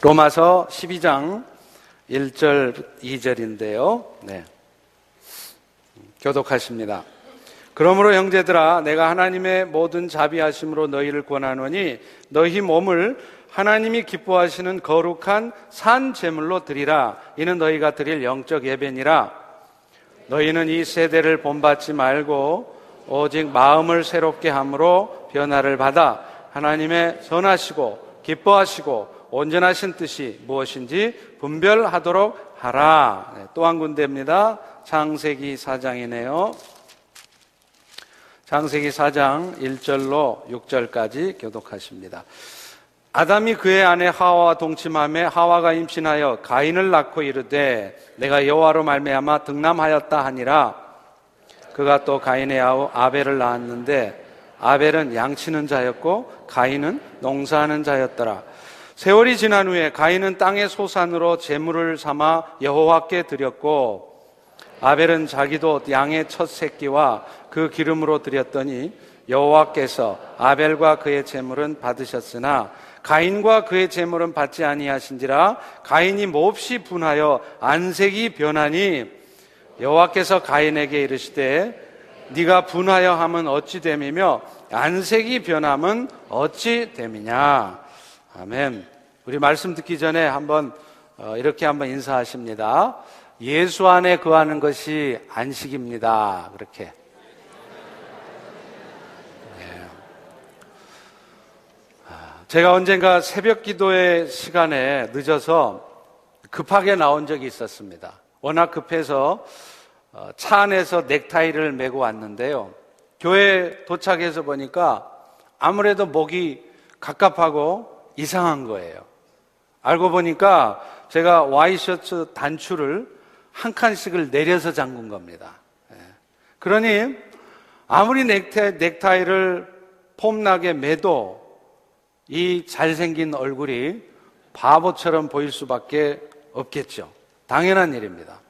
로마서 12장 1절, 2절인데요. 네. 교독하십니다. 그러므로 형제들아 내가 하나님의 모든 자비하심으로 너희를 권하노니 너희 몸을 하나님이 기뻐하시는 거룩한 산 제물로 드리라 이는 너희가 드릴 영적 예배니라 너희는 이 세대를 본받지 말고 오직 마음을 새롭게 함으로 변화를 받아 하나님의 선하시고 기뻐하시고 온전하신 뜻이 무엇인지 분별하도록 하라. 네, 또한 군데입니다. 창세기 4장이네요. 창세기 4장 1절로 6절까지 교독하십니다. 아담이 그의 아내 하와와 동침함에 하와가 임신하여 가인을 낳고 이르되 내가 여호와로 말미암아 등남하였다 하니라 그가 또 가인의 아우 아벨을 낳았는데 아벨은 양치는 자였고 가인은 농사하는 자였더라 세월이 지난 후에 가인은 땅의 소산으로 재물을 삼아 여호와께 드렸고 아벨은 자기도 양의 첫 새끼와 그 기름으로 드렸더니 여호와께서 아벨과 그의 재물은 받으셨으나 가인과 그의 재물은 받지 아니하신지라 가인이 몹시 분하여 안색이 변하니 여호와께서 가인에게 이르시되 네가 분하여 함은 어찌 됨이며 안색이 변함은 어찌 됨이냐 아멘. 우리 말씀 듣기 전에 한번 어, 이렇게 한번 인사하십니다. 예수 안에 거하는 것이 안식입니다. 그렇게. 네. 아, 제가 언젠가 새벽 기도의 시간에 늦어서 급하게 나온 적이 있었습니다. 워낙 급해서 어, 차 안에서 넥타이를 메고 왔는데요. 교회 도착해서 보니까 아무래도 목이 갑갑하고 이상한 거예요. 알고 보니까 제가 와이셔츠 단추를 한 칸씩을 내려서 잠근 겁니다. 예. 그러니 아무리 넥타이, 를 폼나게 매도 이 잘생긴 얼굴이 바보처럼 보일 수밖에 없겠죠. 당연한 일입니다.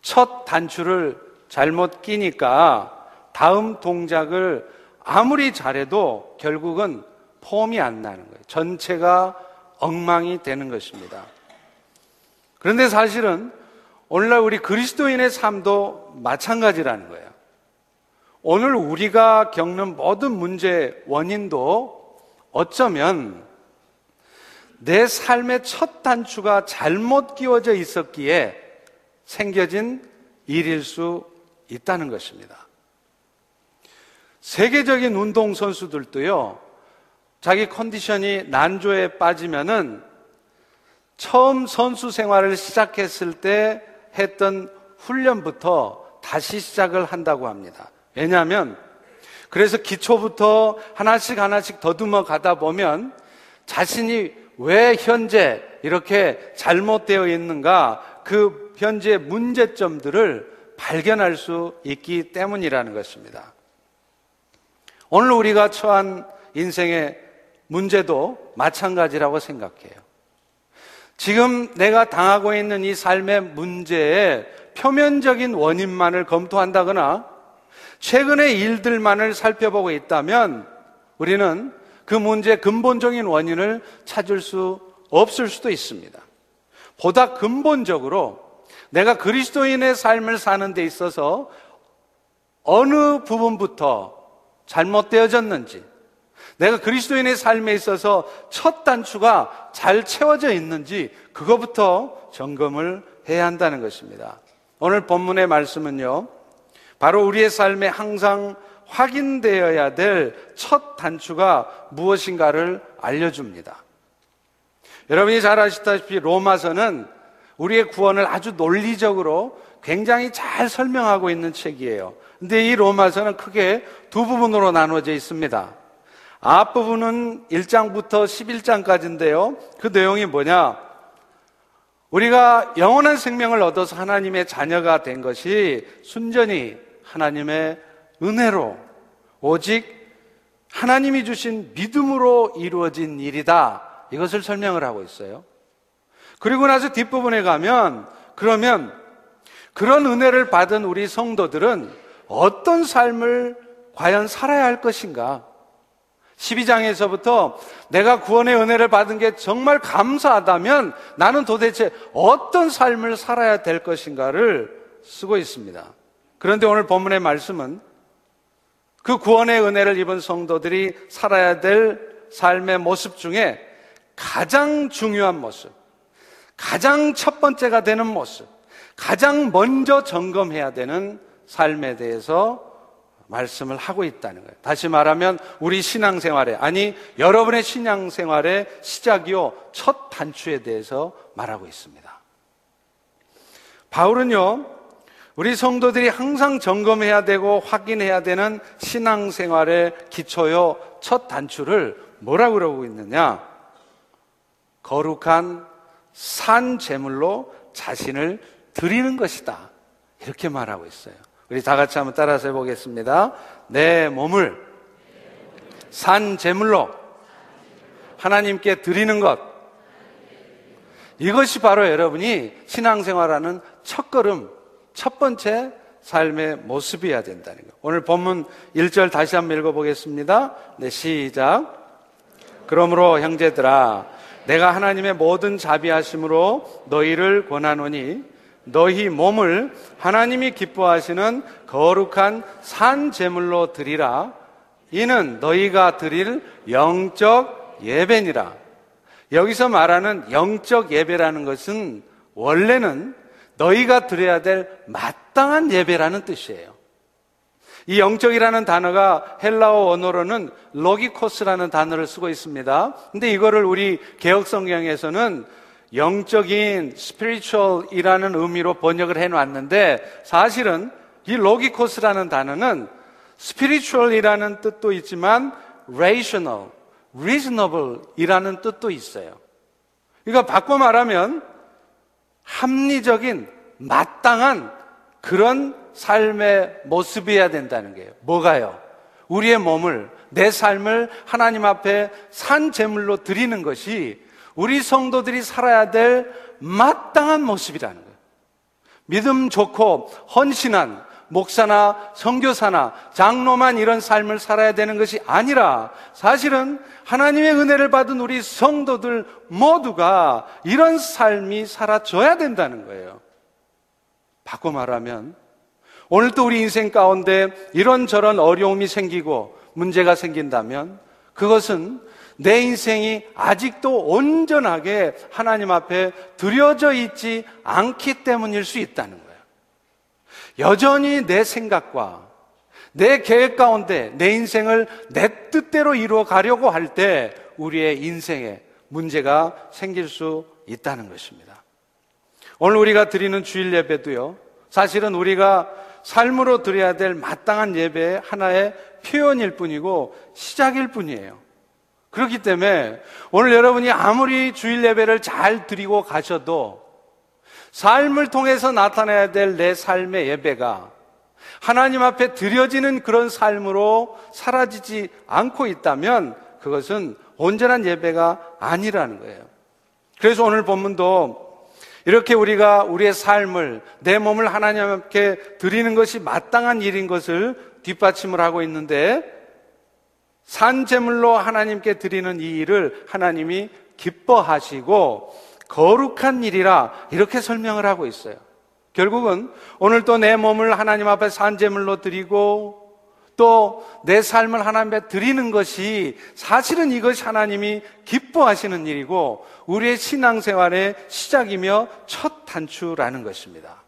첫 단추를 잘못 끼니까 다음 동작을 아무리 잘해도 결국은 폼이 안 나는 거예요. 전체가 엉망이 되는 것입니다. 그런데 사실은 오늘날 우리 그리스도인의 삶도 마찬가지라는 거예요. 오늘 우리가 겪는 모든 문제 원인도 어쩌면 내 삶의 첫 단추가 잘못 끼워져 있었기에 생겨진 일일 수 있다는 것입니다. 세계적인 운동선수들도요, 자기 컨디션이 난조에 빠지면은 처음 선수 생활을 시작했을 때 했던 훈련부터 다시 시작을 한다고 합니다. 왜냐하면 그래서 기초부터 하나씩 하나씩 더듬어 가다 보면 자신이 왜 현재 이렇게 잘못되어 있는가 그 현재 문제점들을 발견할 수 있기 때문이라는 것입니다. 오늘 우리가 처한 인생의 문제도 마찬가지라고 생각해요. 지금 내가 당하고 있는 이 삶의 문제의 표면적인 원인만을 검토한다거나 최근의 일들만을 살펴보고 있다면 우리는 그 문제의 근본적인 원인을 찾을 수 없을 수도 있습니다. 보다 근본적으로 내가 그리스도인의 삶을 사는 데 있어서 어느 부분부터 잘못되어졌는지, 내가 그리스도인의 삶에 있어서 첫 단추가 잘 채워져 있는지 그거부터 점검을 해야 한다는 것입니다. 오늘 본문의 말씀은요. 바로 우리의 삶에 항상 확인되어야 될 첫 단추가 무엇인가를 알려줍니다. 여러분이 잘 아시다시피 로마서는 우리의 구원을 아주 논리적으로 굉장히 잘 설명하고 있는 책이에요. 근데 이 로마서는 크게 두 부분으로 나눠져 있습니다. 앞부분은 1장부터 11장까지인데요. 그 내용이 뭐냐? 우리가 영원한 생명을 얻어서 하나님의 자녀가 된 것이 순전히 하나님의 은혜로 오직 하나님이 주신 믿음으로 이루어진 일이다. 이것을 설명을 하고 있어요. 그리고 나서 뒷부분에 가면 그러면 그런 은혜를 받은 우리 성도들은 어떤 삶을 과연 살아야 할 것인가? 12장에서부터 내가 구원의 은혜를 받은 게 정말 감사하다면 나는 도대체 어떤 삶을 살아야 될 것인가를 쓰고 있습니다. 그런데 오늘 본문의 말씀은 그 구원의 은혜를 입은 성도들이 살아야 될 삶의 모습 중에 가장 중요한 모습, 가장 첫 번째가 되는 모습, 가장 먼저 점검해야 되는 삶에 대해서 말씀을 하고 있다는 거예요. 다시 말하면 우리 신앙생활에 아니 여러분의 신앙생활의 시작이요 첫 단추에 대해서 말하고 있습니다. 바울은요 우리 성도들이 항상 점검해야 되고 확인해야 되는 신앙생활의 기초요 첫 단추를 뭐라고 그러고 있느냐? 거룩한 산 제물로 자신을 드리는 것이다. 이렇게 말하고 있어요. 우리 다 같이 한번 따라서 해보겠습니다. 내 몸을 산 제물로 하나님께 드리는 것. 이것이 바로 여러분이 신앙생활하는 첫 걸음, 첫 번째 삶의 모습이어야 된다는 거. 오늘 본문 1절 다시 한번 읽어보겠습니다. 네, 시작. 그러므로 형제들아, 내가 하나님의 모든 자비하심으로 너희를 권하노니 너희 몸을 하나님이 기뻐하시는 거룩한 산 제물로 드리라. 이는 너희가 드릴 영적 예배니라. 여기서 말하는 영적 예배라는 것은 원래는 너희가 드려야 될 마땅한 예배라는 뜻이에요. 이 영적이라는 단어가 헬라어 원어로는 로기코스라는 단어를 쓰고 있습니다. 근데 이거를 우리 개혁 성경에서는 영적인 spiritual이라는 의미로 번역을 해 놨는데 사실은 이 로기코스라는 단어는 spiritual이라는 뜻도 있지만 rational, reasonable이라는 뜻도 있어요. 그러니까 바꿔 말하면 합리적인 마땅한 그런 삶의 모습이어야 된다는 거예요. 뭐가요? 우리의 몸을, 내 삶을 하나님 앞에 산 제물로 드리는 것이 우리 성도들이 살아야 될 마땅한 모습이라는 거예요. 믿음 좋고 헌신한 목사나 성교사나 장로만 이런 삶을 살아야 되는 것이 아니라 사실은 하나님의 은혜를 받은 우리 성도들 모두가 이런 삶이 살아져야 된다는 거예요. 바꿔 말하면 오늘도 우리 인생 가운데 이런저런 어려움이 생기고 문제가 생긴다면 그것은 내 인생이 아직도 온전하게 하나님 앞에 드려져 있지 않기 때문일 수 있다는 거예요. 여전히 내 생각과 내 계획 가운데 내 인생을 내 뜻대로 이루어 가려고 할 때 우리의 인생에 문제가 생길 수 있다는 것입니다. 오늘 우리가 드리는 주일 예배도요, 사실은 우리가 삶으로 드려야 될 마땅한 예배의 하나의 표현일 뿐이고 시작일 뿐이에요. 그렇기 때문에 오늘 여러분이 아무리 주일 예배를 잘 드리고 가셔도 삶을 통해서 나타내야 될 내 삶의 예배가 하나님 앞에 드려지는 그런 삶으로 사라지지 않고 있다면 그것은 온전한 예배가 아니라는 거예요. 그래서 오늘 본문도 이렇게 우리가 우리의 삶을 내 몸을 하나님께 드리는 것이 마땅한 일인 것을 뒷받침을 하고 있는데 산 제물로 하나님께 드리는 이 일을 하나님이 기뻐하시고 거룩한 일이라 이렇게 설명을 하고 있어요. 결국은 오늘 또내 몸을 하나님 앞에 산 제물로 드리고 또 내 삶을 하나님께 드리는 것이 사실은 이것이 하나님이 기뻐하시는 일이고 우리의 신앙생활의 시작이며 첫 단추라는 것입니다.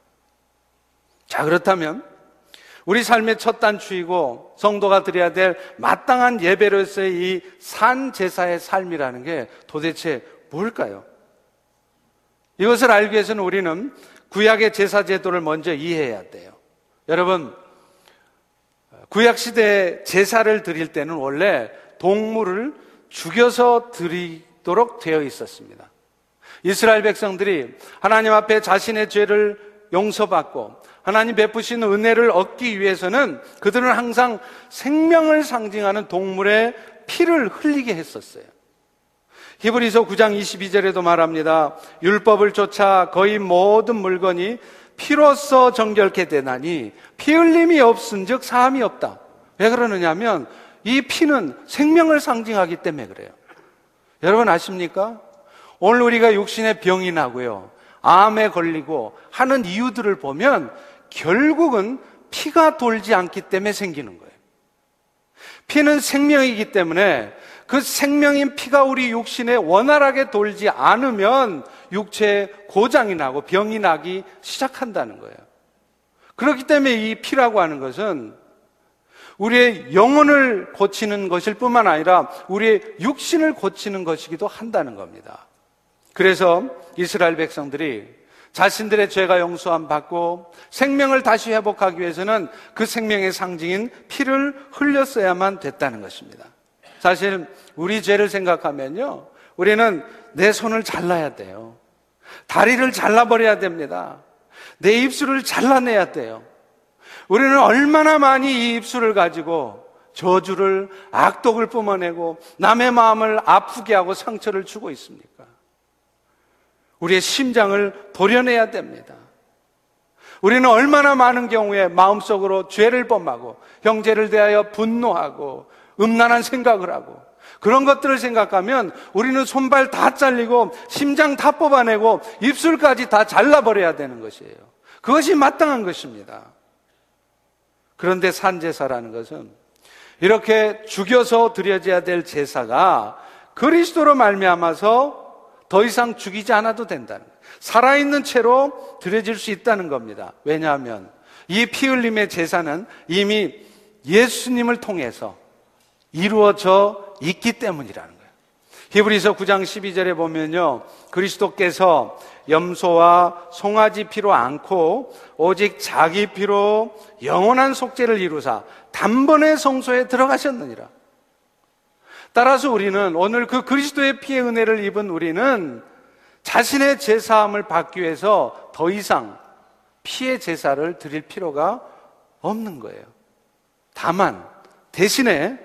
자, 그렇다면 우리 삶의 첫 단추이고 성도가 드려야 될 마땅한 예배로서의 이 산 제사의 삶이라는 게 도대체 뭘까요? 이것을 알기 위해서는 우리는 구약의 제사 제도를 먼저 이해해야 돼요. 여러분, 구약 시대 제사를 드릴 때는 원래 동물을 죽여서 드리도록 되어 있었습니다. 이스라엘 백성들이 하나님 앞에 자신의 죄를 용서받고 하나님 베푸신 은혜를 얻기 위해서는 그들은 항상 생명을 상징하는 동물의 피를 흘리게 했었어요. 히브리서 9장 22절에도 말합니다. 율법을 쫓아 거의 모든 물건이 피로써 정결케 되나니 피 흘림이 없은즉 사함이 없다. 왜 그러느냐면 이 피는 생명을 상징하기 때문에 그래요. 여러분 아십니까? 오늘 우리가 육신의 병이 나고요. 암에 걸리고 하는 이유들을 보면 결국은 피가 돌지 않기 때문에 생기는 거예요. 피는 생명이기 때문에 그 생명인 피가 우리 육신에 원활하게 돌지 않으면 육체에 고장이 나고 병이 나기 시작한다는 거예요. 그렇기 때문에 이 피라고 하는 것은 우리의 영혼을 고치는 것일 뿐만 아니라 우리의 육신을 고치는 것이기도 한다는 겁니다. 그래서 이스라엘 백성들이 자신들의 죄가 용서함 받고 생명을 다시 회복하기 위해서는 그 생명의 상징인 피를 흘렸어야만 됐다는 것입니다. 사실 우리 죄를 생각하면요. 우리는 내 손을 잘라야 돼요. 다리를 잘라버려야 됩니다. 내 입술을 잘라내야 돼요. 우리는 얼마나 많이 이 입술을 가지고 저주를 악독을 뿜어내고 남의 마음을 아프게 하고 상처를 주고 있습니까? 우리의 심장을 도려내야 됩니다. 우리는 얼마나 많은 경우에 마음속으로 죄를 범하고 형제를 대하여 분노하고 음란한 생각을 하고 그런 것들을 생각하면 우리는 손발 다 잘리고 심장 다 뽑아내고 입술까지 다 잘라버려야 되는 것이에요. 그것이 마땅한 것입니다. 그런데 산제사라는 것은 이렇게 죽여서 드려져야 될 제사가 그리스도로 말미암아서 더 이상 죽이지 않아도 된다는 거예요. 살아있는 채로 드려질 수 있다는 겁니다. 왜냐하면 이 피 흘림의 제사는 이미 예수님을 통해서 이루어져 있기 때문이라는 거예요. 히브리서 9장 12절에 보면요. 그리스도께서 염소와 송아지 피로 않고 오직 자기 피로 영원한 속죄를 이루사 단번에 성소에 들어가셨느니라. 따라서 우리는 오늘 그 그리스도의 피의 은혜를 입은 우리는 자신의 제사함을 받기 위해서 더 이상 피의 제사를 드릴 필요가 없는 거예요. 다만 대신에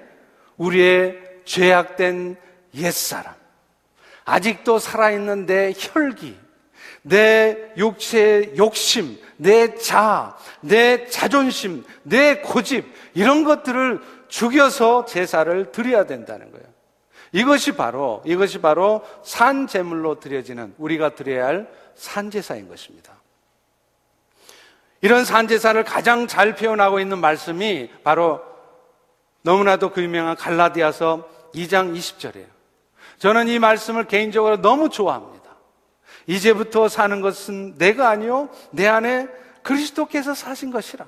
우리의 죄악된 옛사람, 아직도 살아있는 내 혈기, 내 육체의 욕심, 내 자아, 내 자존심, 내 고집, 이런 것들을 죽여서 제사를 드려야 된다는 거예요. 이것이 바로, 이것이 바로 산 제물로 드려지는 우리가 드려야 할 산제사인 것입니다. 이런 산제사를 가장 잘 표현하고 있는 말씀이 바로 너무나도 그 유명한 갈라디아서 2장 20절이에요. 저는 이 말씀을 개인적으로 너무 좋아합니다. 이제부터 사는 것은 내가 아니요 내 안에 그리스도께서 사신 것이라.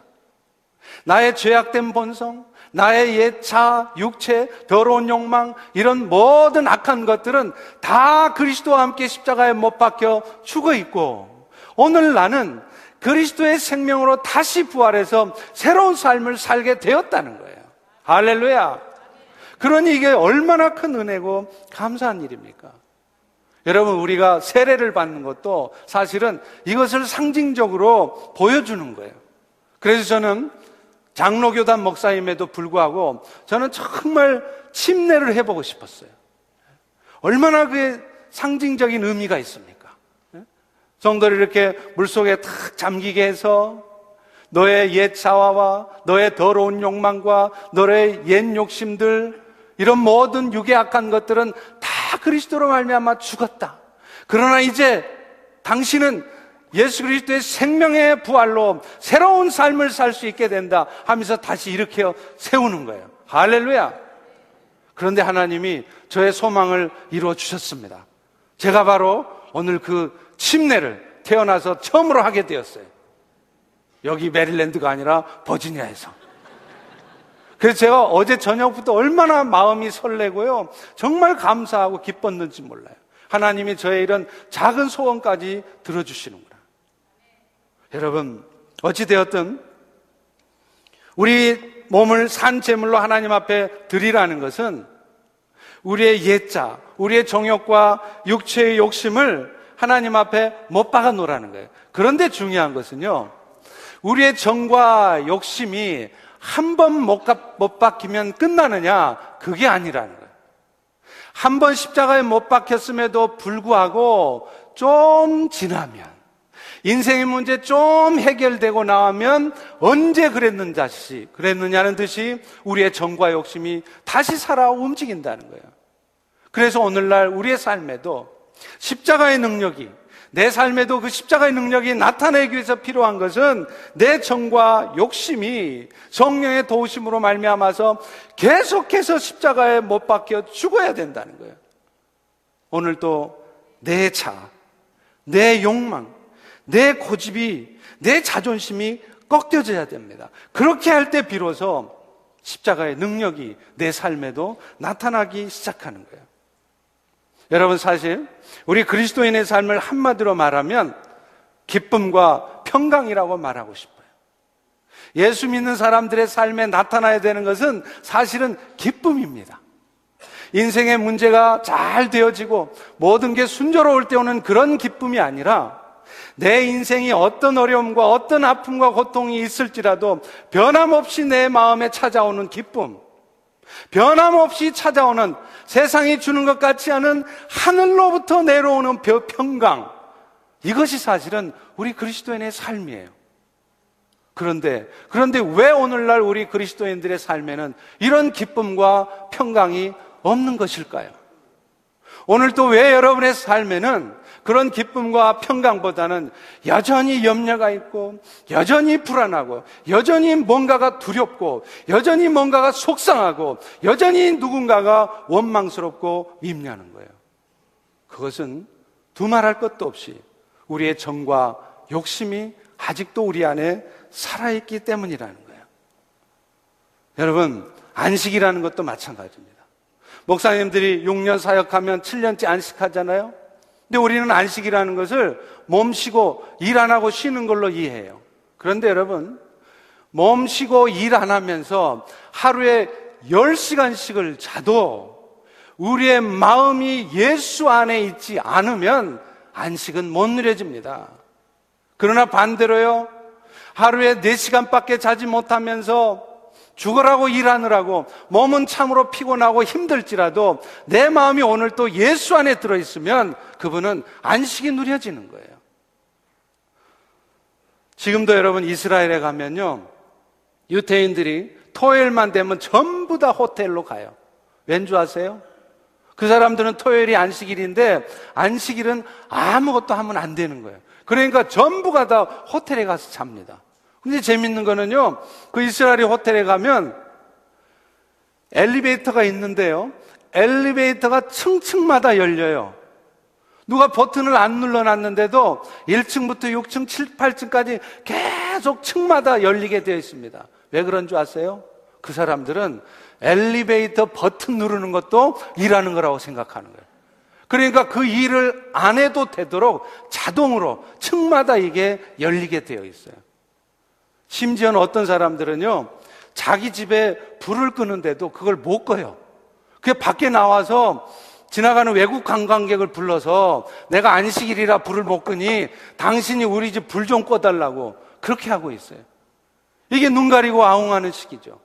나의 죄악된 본성, 나의 옛 차, 육체, 더러운 욕망, 이런 모든 악한 것들은 다 그리스도와 함께 십자가에 못 박혀 죽어 있고, 오늘 나는 그리스도의 생명으로 다시 부활해서 새로운 삶을 살게 되었다는 거예요. 할렐루야. 그러니 이게 얼마나 큰 은혜고 감사한 일입니까? 여러분, 우리가 세례를 받는 것도 사실은 이것을 상징적으로 보여주는 거예요. 그래서 저는 장로교단 목사임에도 불구하고 저는 정말 침례를 해보고 싶었어요. 얼마나 그게 상징적인 의미가 있습니까? 예? 성도를 이렇게 물속에 탁 잠기게 해서 너의 옛 자화와 너의 더러운 욕망과 너의 옛 욕심들 이런 모든 육의 악한 것들은 다 그리스도로 말미암아 죽었다. 그러나 이제 당신은 예수 그리스도의 생명의 부활로 새로운 삶을 살 수 있게 된다 하면서 다시 일으켜 세우는 거예요. 할렐루야. 그런데 하나님이 저의 소망을 이루어 주셨습니다. 제가 바로 오늘 그 침례를 태어나서 처음으로 하게 되었어요. 여기 메릴랜드가 아니라 버지니아에서. 그래서 제가 어제 저녁부터 얼마나 마음이 설레고요. 정말 감사하고 기뻤는지 몰라요. 하나님이 저의 이런 작은 소원까지 들어주시는구나. 여러분, 어찌되었든 우리 몸을 산 제물로 하나님 앞에 드리라는 것은 우리의 옛자, 우리의 정욕과 육체의 욕심을 하나님 앞에 못 박아 놓으라는 거예요. 그런데 중요한 것은요, 우리의 정과 욕심이 한 번 못 박히면 끝나느냐? 그게 아니라는 거예요. 한 번 십자가에 못 박혔음에도 불구하고 좀 지나면 인생의 문제 좀 해결되고 나면 언제 그랬는지 그랬느냐는 듯이 우리의 정과 욕심이 다시 살아 움직인다는 거예요. 그래서 오늘날 우리의 삶에도 십자가의 능력이 내 삶에도 그 십자가의 능력이 나타내기 위해서 필요한 것은 내 정과 욕심이 성령의 도우심으로 말미암아서 계속해서 십자가에 못 박혀 죽어야 된다는 거예요. 오늘 또내 자, 내 욕망, 내 고집이, 내 자존심이 꺾여져야 됩니다. 그렇게 할 때 비로소 십자가의 능력이 내 삶에도 나타나기 시작하는 거예요. 여러분 사실 우리 그리스도인의 삶을 한마디로 말하면 기쁨과 평강이라고 말하고 싶어요. 예수 믿는 사람들의 삶에 나타나야 되는 것은 사실은 기쁨입니다. 인생의 문제가 잘 되어지고 모든 게 순조로울 때 오는 그런 기쁨이 아니라 내 인생이 어떤 어려움과 어떤 아픔과 고통이 있을지라도 변함없이 내 마음에 찾아오는 기쁨, 변함없이 찾아오는 세상이 주는 것 같지 않은 하늘로부터 내려오는 평강, 이것이 사실은 우리 그리스도인의 삶이에요. 그런데, 그런데 왜 오늘날 우리 그리스도인들의 삶에는 이런 기쁨과 평강이 없는 것일까요? 오늘 또 왜 여러분의 삶에는 그런 기쁨과 평강보다는 여전히 염려가 있고, 여전히 불안하고, 여전히 뭔가가 두렵고, 여전히 뭔가가 속상하고, 여전히 누군가가 원망스럽고 밉냐는 거예요. 그것은 두말할 것도 없이 우리의 정과 욕심이 아직도 우리 안에 살아있기 때문이라는 거예요. 여러분, 안식이라는 것도 마찬가지입니다. 목사님들이 6년 사역하면 7년째 안식하잖아요? 근데 우리는 안식이라는 것을 몸 쉬고 일 안 하고 쉬는 걸로 이해해요. 그런데 여러분, 몸 쉬고 일 안 하면서 하루에 10시간씩을 자도 우리의 마음이 예수 안에 있지 않으면 안식은 못 누려집니다. 그러나 반대로요, 하루에 4시간밖에 자지 못하면서 죽으라고 일하느라고 몸은 참으로 피곤하고 힘들지라도 내 마음이 오늘 또 예수 안에 들어있으면 그분은 안식이 누려지는 거예요. 지금도 여러분 이스라엘에 가면요. 유태인들이 토요일만 되면 전부 다 호텔로 가요. 왠 줄 아세요? 그 사람들은 토요일이 안식일인데 안식일은 아무것도 하면 안 되는 거예요. 그러니까 전부가 다 호텔에 가서 잡니다. 근데 재밌는 거는요, 그 이스라엘 호텔에 가면 엘리베이터가 있는데요. 엘리베이터가 층층마다 열려요. 누가 버튼을 안 눌러놨는데도 1층부터 6층, 7, 8층까지 계속 층마다 열리게 되어 있습니다. 왜 그런 줄 아세요? 그 사람들은 엘리베이터 버튼 누르는 것도 일하는 거라고 생각하는 거예요. 그러니까 그 일을 안 해도 되도록 자동으로 층마다 이게 열리게 되어 있어요. 심지어는 어떤 사람들은요, 자기 집에 불을 끄는데도 그걸 못 꺼요. 그 밖에 나와서 지나가는 외국 관광객을 불러서 내가 안식일이라 불을 못 끄니 당신이 우리 집 불 좀 꺼달라고 그렇게 하고 있어요. 이게 눈 가리고 아웅하는 시기죠.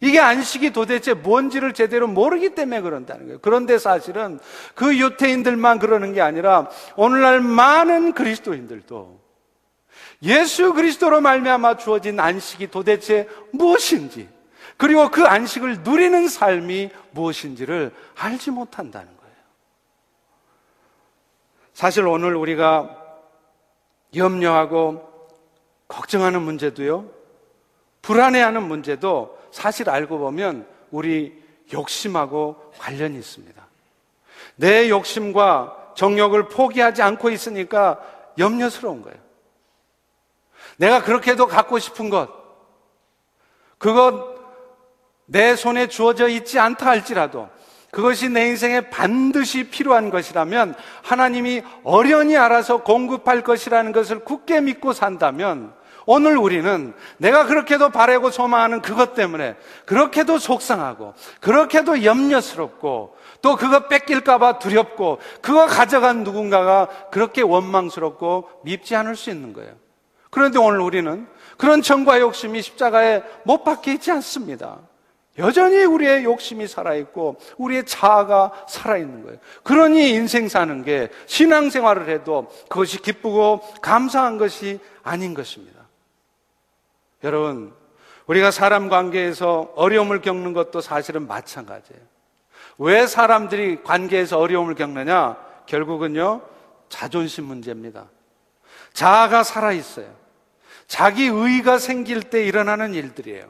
이게 안식이 도대체 뭔지를 제대로 모르기 때문에 그런다는 거예요. 그런데 사실은 그 유태인들만 그러는 게 아니라 오늘날 많은 그리스도인들도 예수 그리스도로 말미암아 주어진 안식이 도대체 무엇인지 그리고 그 안식을 누리는 삶이 무엇인지를 알지 못한다는 거예요. 사실 오늘 우리가 염려하고 걱정하는 문제도요, 불안해하는 문제도 사실 알고 보면 우리 욕심하고 관련이 있습니다. 내 욕심과 정욕을 포기하지 않고 있으니까 염려스러운 거예요. 내가 그렇게도 갖고 싶은 것, 그것 내 손에 주어져 있지 않다 할지라도 그것이 내 인생에 반드시 필요한 것이라면 하나님이 어련히 알아서 공급할 것이라는 것을 굳게 믿고 산다면 오늘 우리는 내가 그렇게도 바라고 소망하는 그것 때문에 그렇게도 속상하고 그렇게도 염려스럽고 또 그거 뺏길까봐 두렵고 그거 가져간 누군가가 그렇게 원망스럽고 밉지 않을 수 있는 거예요. 그런데 오늘 우리는 그런 정과 욕심이 십자가에 못 박혀 있지 않습니다. 여전히 우리의 욕심이 살아있고 우리의 자아가 살아있는 거예요. 그러니 인생 사는 게 신앙생활을 해도 그것이 기쁘고 감사한 것이 아닌 것입니다. 여러분, 우리가 사람 관계에서 어려움을 겪는 것도 사실은 마찬가지예요. 왜 사람들이 관계에서 어려움을 겪느냐? 결국은요, 자존심 문제입니다. 자아가 살아있어요. 자기 의가 생길 때 일어나는 일들이에요.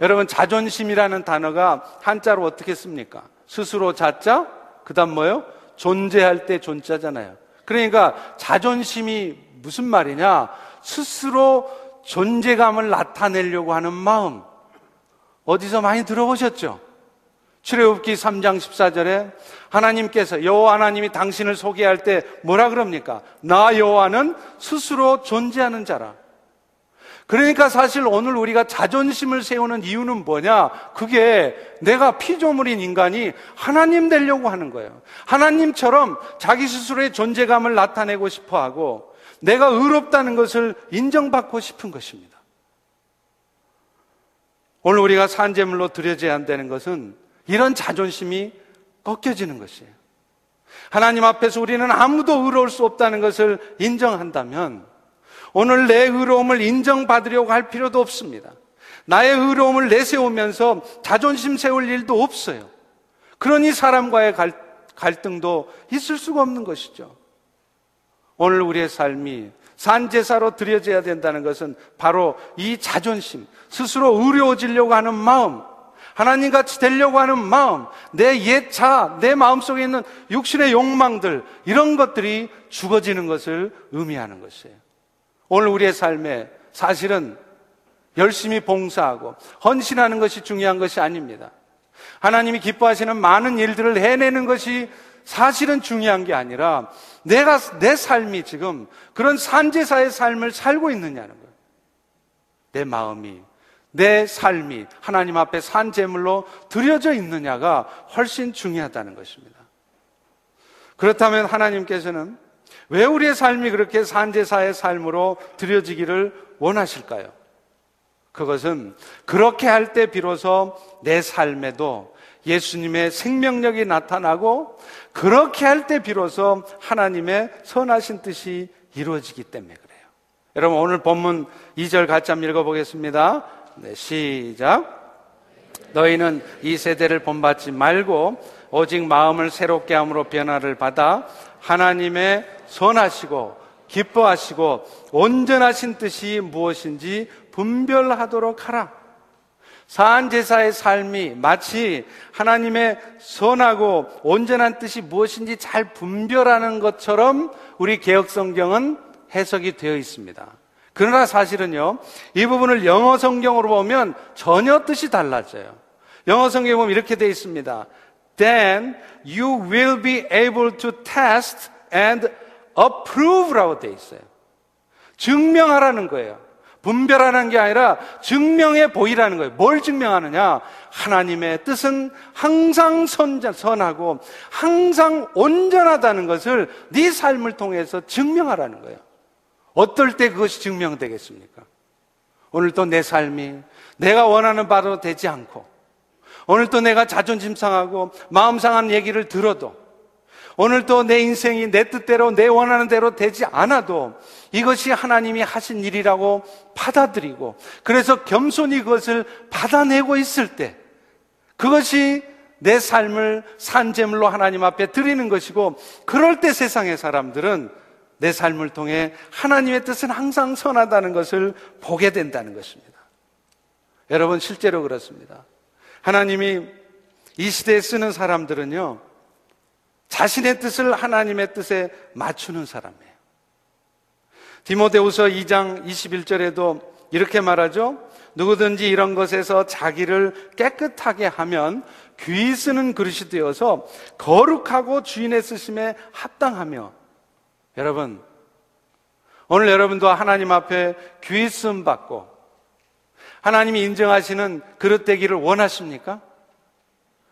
여러분, 자존심이라는 단어가 한자로 어떻게 씁니까? 스스로 자자, 그 다음 뭐요? 존재할 때 존자잖아요. 그러니까 자존심이 무슨 말이냐? 스스로 존재감을 나타내려고 하는 마음. 어디서 많이 들어보셨죠? 출애굽기 3장 14절에 하나님께서 여호와 하나님이 당신을 소개할 때 뭐라 그럽니까? 나 여호와는 스스로 존재하는 자라. 그러니까 사실 오늘 우리가 자존심을 세우는 이유는 뭐냐? 그게 내가 피조물인 인간이 하나님 되려고 하는 거예요. 하나님처럼 자기 스스로의 존재감을 나타내고 싶어 하고 내가 의롭다는 것을 인정받고 싶은 것입니다. 오늘 우리가 산재물로 드려져야 한다는 것은 이런 자존심이 꺾여지는 것이에요. 하나님 앞에서 우리는 아무도 의로울 수 없다는 것을 인정한다면 오늘 내 의로움을 인정받으려고 할 필요도 없습니다. 나의 의로움을 내세우면서 자존심 세울 일도 없어요. 그러니 사람과의 갈, 갈등도 있을 수가 없는 것이죠. 오늘 우리의 삶이 산제사로 드려져야 된다는 것은 바로 이 자존심, 스스로 의로워지려고 하는 마음, 하나님 같이 되려고 하는 마음, 내 옛 자, 내 마음 속에 있는 육신의 욕망들, 이런 것들이 죽어지는 것을 의미하는 것이에요. 오늘 우리의 삶에 사실은 열심히 봉사하고 헌신하는 것이 중요한 것이 아닙니다. 하나님이 기뻐하시는 많은 일들을 해내는 것이 사실은 중요한 게 아니라 내가 내 삶이 지금 그런 산제사의 삶을 살고 있느냐는 거예요. 내 마음이 내 삶이 하나님 앞에 산 제물로 드려져 있느냐가 훨씬 중요하다는 것입니다. 그렇다면 하나님께서는 왜 우리의 삶이 그렇게 산제사의 삶으로 드려지기를 원하실까요? 그것은 그렇게 할 때 비로소 내 삶에도 예수님의 생명력이 나타나고 그렇게 할 때 비로소 하나님의 선하신 뜻이 이루어지기 때문에 그래요. 여러분 오늘 본문 2절 같이 한번 읽어보겠습니다. 네, 시작. 너희는 이 세대를 본받지 말고 오직 마음을 새롭게 함으로 변화를 받아 하나님의 선하시고 기뻐하시고 온전하신 뜻이 무엇인지 분별하도록 하라. 사한 제사의 삶이 마치 하나님의 선하고 온전한 뜻이 무엇인지 잘 분별하는 것처럼 우리 개혁 성경은 해석이 되어 있습니다. 그러나 사실은요, 이 부분을 영어 성경으로 보면 전혀 뜻이 달라져요. 영어 성경에 보면 이렇게 되어 있습니다. Then you will be able to test and approve라고 되어 있어요. 증명하라는 거예요. 분별하는 게 아니라 증명해 보이라는 거예요. 뭘 증명하느냐? 하나님의 뜻은 항상 선하고 항상 온전하다는 것을 네 삶을 통해서 증명하라는 거예요. 어떨 때 그것이 증명되겠습니까? 오늘도 내 삶이 내가 원하는 바로 되지 않고 오늘도 내가 자존심 상하고 마음 상한 얘기를 들어도 오늘도 내 인생이 내 뜻대로 내 원하는 대로 되지 않아도 이것이 하나님이 하신 일이라고 받아들이고 그래서 겸손히 그것을 받아내고 있을 때 그것이 내 삶을 산재물로 하나님 앞에 드리는 것이고 그럴 때 세상의 사람들은 내 삶을 통해 하나님의 뜻은 항상 선하다는 것을 보게 된다는 것입니다. 여러분 실제로 그렇습니다. 하나님이 이 시대에 쓰는 사람들은요, 자신의 뜻을 하나님의 뜻에 맞추는 사람이에요. 디모데후서 2장 21절에도 이렇게 말하죠. 누구든지 이런 것에서 자기를 깨끗하게 하면 귀 쓰는 그릇이 되어서 거룩하고 주인의 쓰심에 합당하며 여러분 오늘 여러분도 하나님 앞에 귀 쓰음 받고 하나님이 인정하시는 그릇 되기를 원하십니까?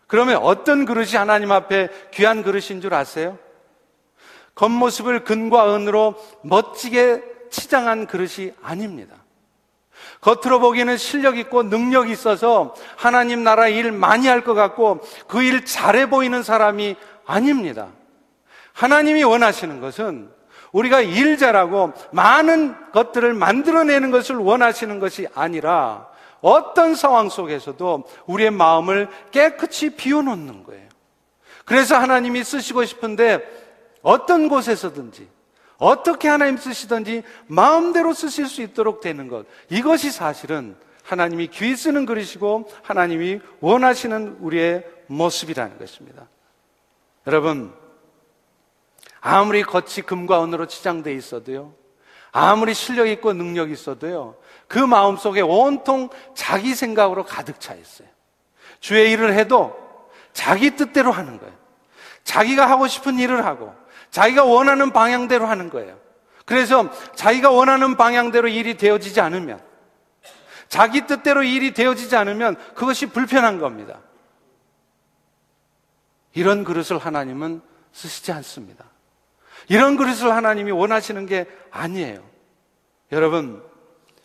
그러면 어떤 그릇이 하나님 앞에 귀한 그릇인 줄 아세요? 겉모습을 근과 은으로 멋지게 치장한 그릇이 아닙니다. 겉으로 보기에는 실력 있고 능력 있어서 하나님 나라 일 많이 할 것 같고 그 일 잘해 보이는 사람이 아닙니다. 하나님이 원하시는 것은 우리가 일 잘하고 많은 것들을 만들어내는 것을 원하시는 것이 아니라 어떤 상황 속에서도 우리의 마음을 깨끗이 비워놓는 거예요. 그래서 하나님이 쓰시고 싶은데 어떤 곳에서든지 어떻게 하나님 쓰시든지 마음대로 쓰실 수 있도록 되는 것. 이것이 사실은 하나님이 귀 쓰는 그릇이고 하나님이 원하시는 우리의 모습이라는 것입니다. 여러분, 아무리 겉이 금과 은으로 치장돼 있어도요, 아무리 실력 있고 능력 있어도요, 그 마음 속에 온통 자기 생각으로 가득 차 있어요. 주의 일을 해도 자기 뜻대로 하는 거예요. 자기가 하고 싶은 일을 하고, 자기가 원하는 방향대로 하는 거예요. 그래서 자기가 원하는 방향대로 일이 되어지지 않으면, 자기 뜻대로 일이 되어지지 않으면 그것이 불편한 겁니다. 이런 그릇을 하나님은 쓰시지 않습니다. 이런 그릇을 하나님이 원하시는 게 아니에요. 여러분,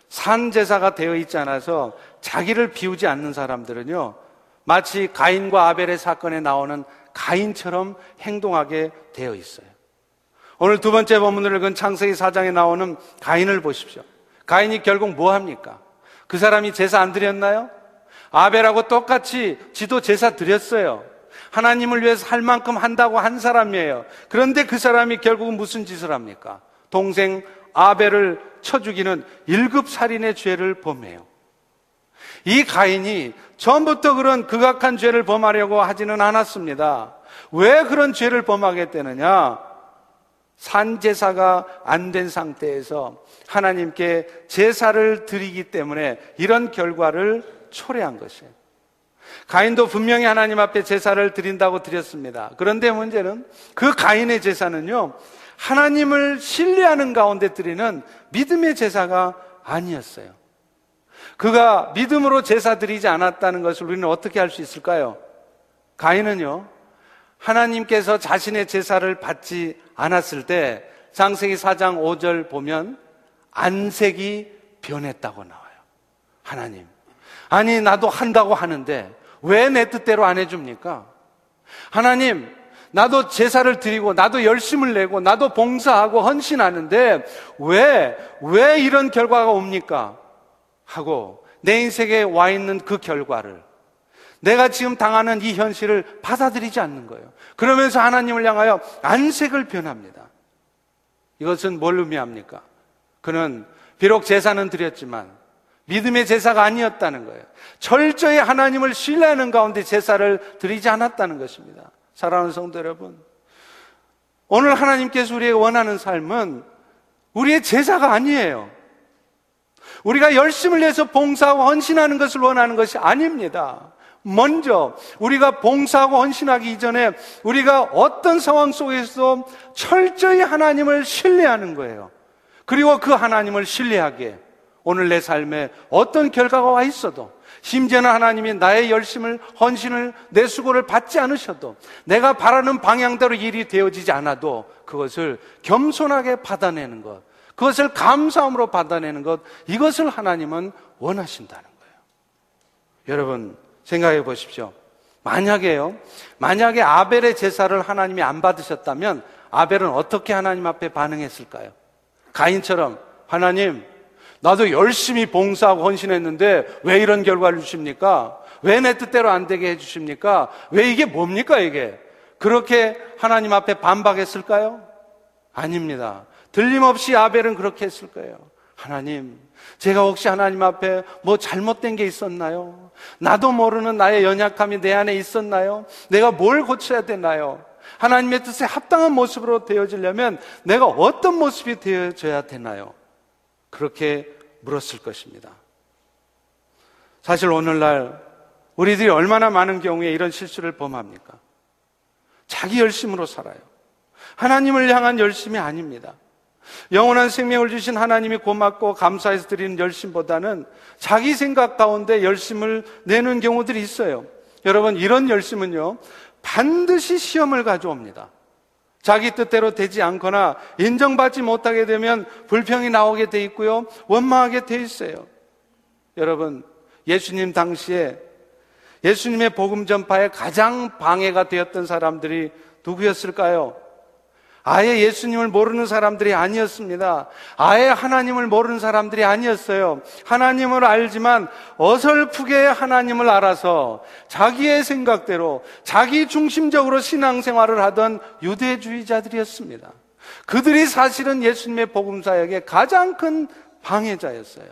산제사가 되어 있지 않아서 자기를 비우지 않는 사람들은요, 마치 가인과 아벨의 사건에 나오는 가인처럼 행동하게 되어 있어요. 오늘 두 번째 본문을 읽은 창세기 4장에 나오는 가인을 보십시오. 가인이 결국 뭐 합니까? 그 사람이 제사 안 드렸나요? 아벨하고 똑같이 지도 제사 드렸어요. 하나님을 위해서 할 만큼 한다고 한 사람이에요. 그런데 그 사람이 결국은 무슨 짓을 합니까? 동생 아벨을 쳐 죽이는 1급 살인의 죄를 범해요. 이 가인이 처음부터 그런 극악한 죄를 범하려고 하지는 않았습니다. 왜 그런 죄를 범하게 되느냐? 산제사가 안 된 상태에서 하나님께 제사를 드리기 때문에 이런 결과를 초래한 것이에요. 가인도 분명히 하나님 앞에 제사를 드린다고 드렸습니다. 그런데 문제는 그 가인의 제사는요, 하나님을 신뢰하는 가운데 드리는 믿음의 제사가 아니었어요. 그가 믿음으로 제사 드리지 않았다는 것을 우리는 어떻게 할수 있을까요? 가인은요, 하나님께서 자신의 제사를 받지 않았을 때 장세기 4장 5절 보면 안색이 변했다고 나와요. 하나님. 아니, 나도 한다고 하는데 왜 내 뜻대로 안 해줍니까? 하나님, 나도 제사를 드리고, 나도 열심을 내고, 나도 봉사하고 헌신하는데 왜, 왜 이런 결과가 옵니까? 하고 내 인생에 와 있는 그 결과를 내가 지금 당하는 이 현실을 받아들이지 않는 거예요. 그러면서 하나님을 향하여 안색을 변합니다. 이것은 뭘 의미합니까? 그는 비록 제사는 드렸지만 믿음의 제사가 아니었다는 거예요. 철저히 하나님을 신뢰하는 가운데 제사를 드리지 않았다는 것입니다. 사랑하는 성도 여러분. 오늘 하나님께서 우리의 원하는 삶은 우리의 제사가 아니에요. 우리가 열심을 내서 봉사하고 헌신하는 것을 원하는 것이 아닙니다. 먼저 우리가 봉사하고 헌신하기 이전에 우리가 어떤 상황 속에서 철저히 하나님을 신뢰하는 거예요. 그리고 그 하나님을 신뢰하기에 오늘 내 삶에 어떤 결과가 와 있어도 심지어는 하나님이 나의 열심을 헌신을 내 수고를 받지 않으셔도 내가 바라는 방향대로 일이 되어지지 않아도 그것을 겸손하게 받아내는 것 그것을 감사함으로 받아내는 것 이것을 하나님은 원하신다는 거예요. 여러분 생각해 보십시오. 만약에요. 만약에 아벨의 제사를 하나님이 안 받으셨다면 아벨은 어떻게 하나님 앞에 반응했을까요? 가인처럼 하나님 나도 열심히 봉사하고 헌신했는데 왜 이런 결과를 주십니까? 왜 내 뜻대로 안 되게 해 주십니까? 왜 이게 뭡니까 이게? 그렇게 하나님 앞에 반박했을까요? 아닙니다. 들림없이 아벨은 그렇게 했을 거예요. 하나님, 제가 혹시 하나님 앞에 뭐 잘못된 게 있었나요? 나도 모르는 나의 연약함이 내 안에 있었나요? 내가 뭘 고쳐야 되나요? 하나님의 뜻에 합당한 모습으로 되어지려면 내가 어떤 모습이 되어져야 되나요? 그렇게 물었을 것입니다. 사실 오늘날 우리들이 얼마나 많은 경우에 이런 실수를 범합니까? 자기 열심으로 살아요. 하나님을 향한 열심이 아닙니다. 영원한 생명을 주신 하나님이 고맙고 감사해서 드리는 열심보다는 자기 생각 가운데 열심을 내는 경우들이 있어요. 여러분, 이런 열심은요, 반드시 시험을 가져옵니다. 자기 뜻대로 되지 않거나 인정받지 못하게 되면 불평이 나오게 돼 있고요, 원망하게 돼 있어요. 여러분, 예수님 당시에 예수님의 복음 전파에 가장 방해가 되었던 사람들이 누구였을까요? 아예 예수님을 모르는 사람들이 아니었습니다. 아예 하나님을 모르는 사람들이 아니었어요. 하나님을 알지만 어설프게 하나님을 알아서 자기의 생각대로 자기 중심적으로 신앙생활을 하던 유대주의자들이었습니다. 그들이 사실은 예수님의 복음사역의 가장 큰 방해자였어요.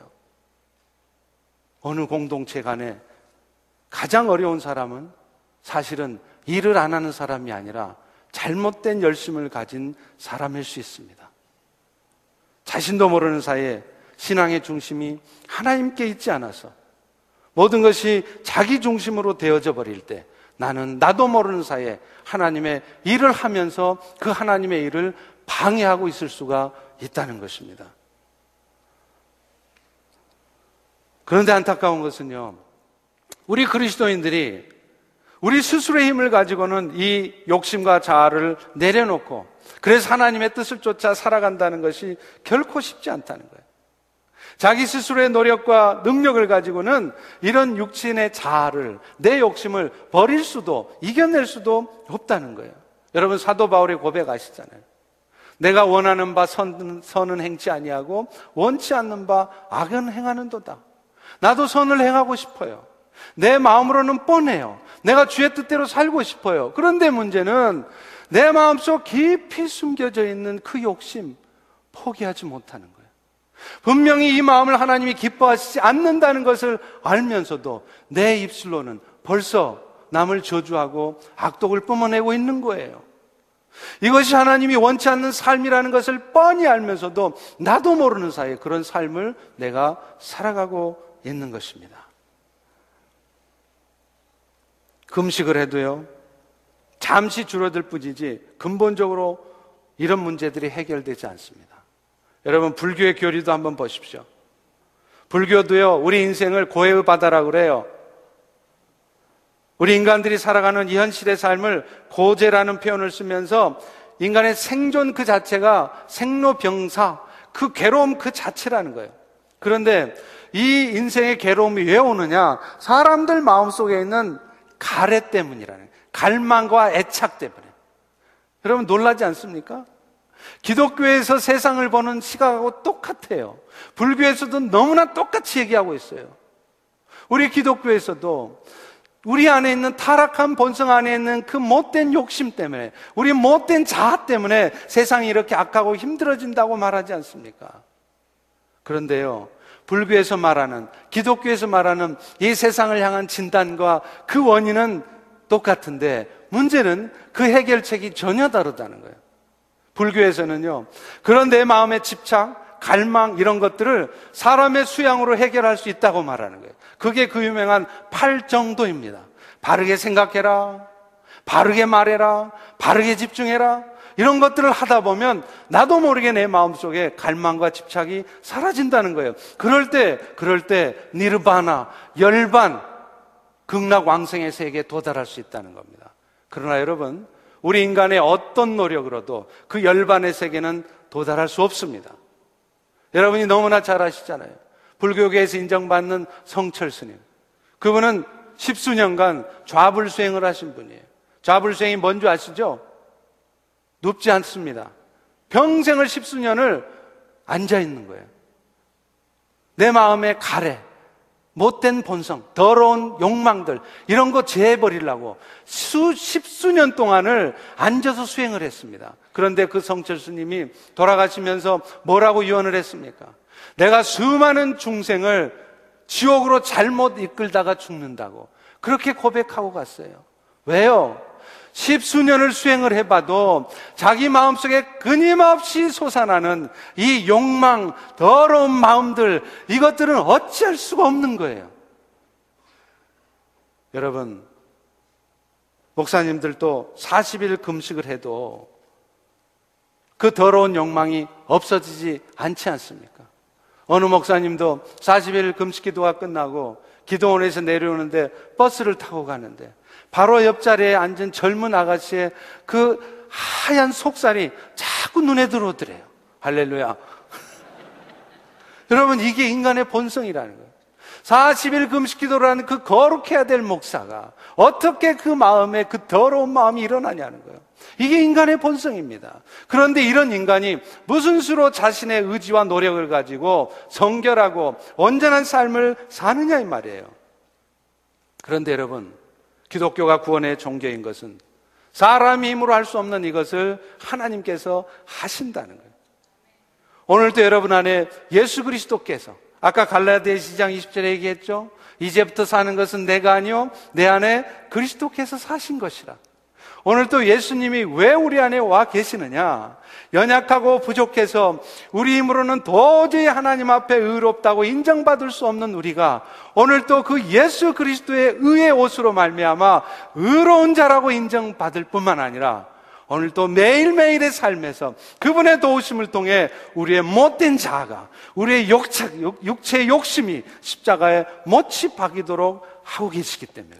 어느 공동체 간에 가장 어려운 사람은 사실은 일을 안 하는 사람이 아니라 잘못된 열심을 가진 사람일 수 있습니다. 자신도 모르는 사이에 신앙의 중심이 하나님께 있지 않아서 모든 것이 자기 중심으로 되어져 버릴 때 나는 나도 모르는 사이에 하나님의 일을 하면서 그 하나님의 일을 방해하고 있을 수가 있다는 것입니다. 그런데 안타까운 것은요, 우리 그리스도인들이 우리 스스로의 힘을 가지고는 이 욕심과 자아를 내려놓고 그래서 하나님의 뜻을 쫓아 살아간다는 것이 결코 쉽지 않다는 거예요. 자기 스스로의 노력과 능력을 가지고는 이런 육신의 자아를, 내 욕심을 버릴 수도, 이겨낼 수도 없다는 거예요. 여러분, 사도 바울의 고백 아시잖아요. 내가 원하는 바 선, 선은 행치 아니하고 원치 않는 바 악은 행하는 도다. 나도 선을 행하고 싶어요. 내 마음으로는 뻔해요. 내가 주의 뜻대로 살고 싶어요. 그런데 문제는 내 마음속 깊이 숨겨져 있는 그 욕심 포기하지 못하는 거예요. 분명히 이 마음을 하나님이 기뻐하시지 않는다는 것을 알면서도 내 입술로는 벌써 남을 저주하고 악독을 뿜어내고 있는 거예요. 이것이 하나님이 원치 않는 삶이라는 것을 뻔히 알면서도 나도 모르는 사이에 그런 삶을 내가 살아가고 있는 것입니다. 금식을 해도요, 잠시 줄어들 뿐이지 근본적으로 이런 문제들이 해결되지 않습니다. 여러분, 불교의 교리도 한번 보십시오. 불교도요, 우리 인생을 고해의 바다라고 그래요. 우리 인간들이 살아가는 이 현실의 삶을 고제라는 표현을 쓰면서 인간의 생존 그 자체가 생로병사, 그 괴로움 그 자체라는 거예요. 그런데 이 인생의 괴로움이 왜 오느냐? 사람들 마음속에 있는 가래 때문이라는 갈망과 애착 때문에. 여러분 놀라지 않습니까? 기독교에서 세상을 보는 시각하고 똑같아요. 불교에서도 너무나 똑같이 얘기하고 있어요. 우리 기독교에서도 우리 안에 있는 타락한 본성 안에 있는 그 못된 욕심 때문에, 우리 못된 자아 때문에 세상이 이렇게 악하고 힘들어진다고 말하지 않습니까? 그런데요, 불교에서 말하는, 기독교에서 말하는 이 세상을 향한 진단과 그 원인은 똑같은데 문제는 그 해결책이 전혀 다르다는 거예요. 불교에서는요, 그런 내 마음의 집착, 갈망, 이런 것들을 사람의 수양으로 해결할 수 있다고 말하는 거예요. 그게 그 유명한 팔정도입니다. 바르게 생각해라. 바르게 말해라. 바르게 집중해라. 이런 것들을 하다 보면 나도 모르게 내 마음속에 갈망과 집착이 사라진다는 거예요. 그럴 때, 그럴 때 니르바나, 열반, 극락 왕성의 세계에 도달할 수 있다는 겁니다. 그러나 여러분, 우리 인간의 어떤 노력으로도 그 열반의 세계는 도달할 수 없습니다. 여러분이 너무나 잘 아시잖아요. 불교계에서 인정받는 성철 스님. 그분은 십수년간 좌불 수행을 하신 분이에요. 좌불 수행이 뭔지 아시죠? 눕지 않습니다. 평생을 십수년을 앉아 있는 거예요. 내 마음의 가래, 못된 본성, 더러운 욕망들, 이런 거 제해버리려고 수, 십수년 동안을 앉아서 수행을 했습니다. 그런데 그 성철 스님이 돌아가시면서 뭐라고 유언을 했습니까? 내가 수많은 중생을 지옥으로 잘못 이끌다가 죽는다고. 그렇게 고백하고 갔어요. 왜요? 십수년을 수행을 해봐도 자기 마음속에 끊임없이 솟아나는 이 욕망, 더러운 마음들, 이것들은 어찌할 수가 없는 거예요. 여러분, 목사님들도 40일 금식을 해도 그 더러운 욕망이 없어지지 않지 않습니까? 어느 목사님도 40일 금식 기도가 끝나고 기도원에서 내려오는데 버스를 타고 가는데 바로 옆자리에 앉은 젊은 아가씨의 그 하얀 속살이 자꾸 눈에 들어오더래요. 할렐루야. 여러분, 이게 인간의 본성이라는 거예요. 40일 금식 기도를 하는 그 거룩해야 될 목사가 어떻게 그 마음에 그 더러운 마음이 일어나냐는 거예요. 이게 인간의 본성입니다. 그런데 이런 인간이 무슨 수로 자신의 의지와 노력을 가지고 성결하고 온전한 삶을 사느냐 이 말이에요. 그런데 여러분, 기독교가 구원의 종교인 것은 사람의 힘으로 할 수 없는 이것을 하나님께서 하신다는 거예요. 오늘도 여러분 안에 예수 그리스도께서 아까 갈라디아 시장 20절에 얘기했죠. 이제부터 사는 것은 내가 아니요 내 안에 그리스도께서 사신 것이라. 오늘 또 예수님이 왜 우리 안에 와 계시느냐? 연약하고 부족해서 우리 힘으로는 도저히 하나님 앞에 의롭다고 인정받을 수 없는 우리가 오늘 또 그 예수 그리스도의 의의 옷으로 말미암아 의로운 자라고 인정받을 뿐만 아니라 오늘 또 매일매일의 삶에서 그분의 도우심을 통해 우리의 못된 자아가 우리의 육체, 육체의 욕심이 십자가에 못이 박이도록 하고 계시기 때문에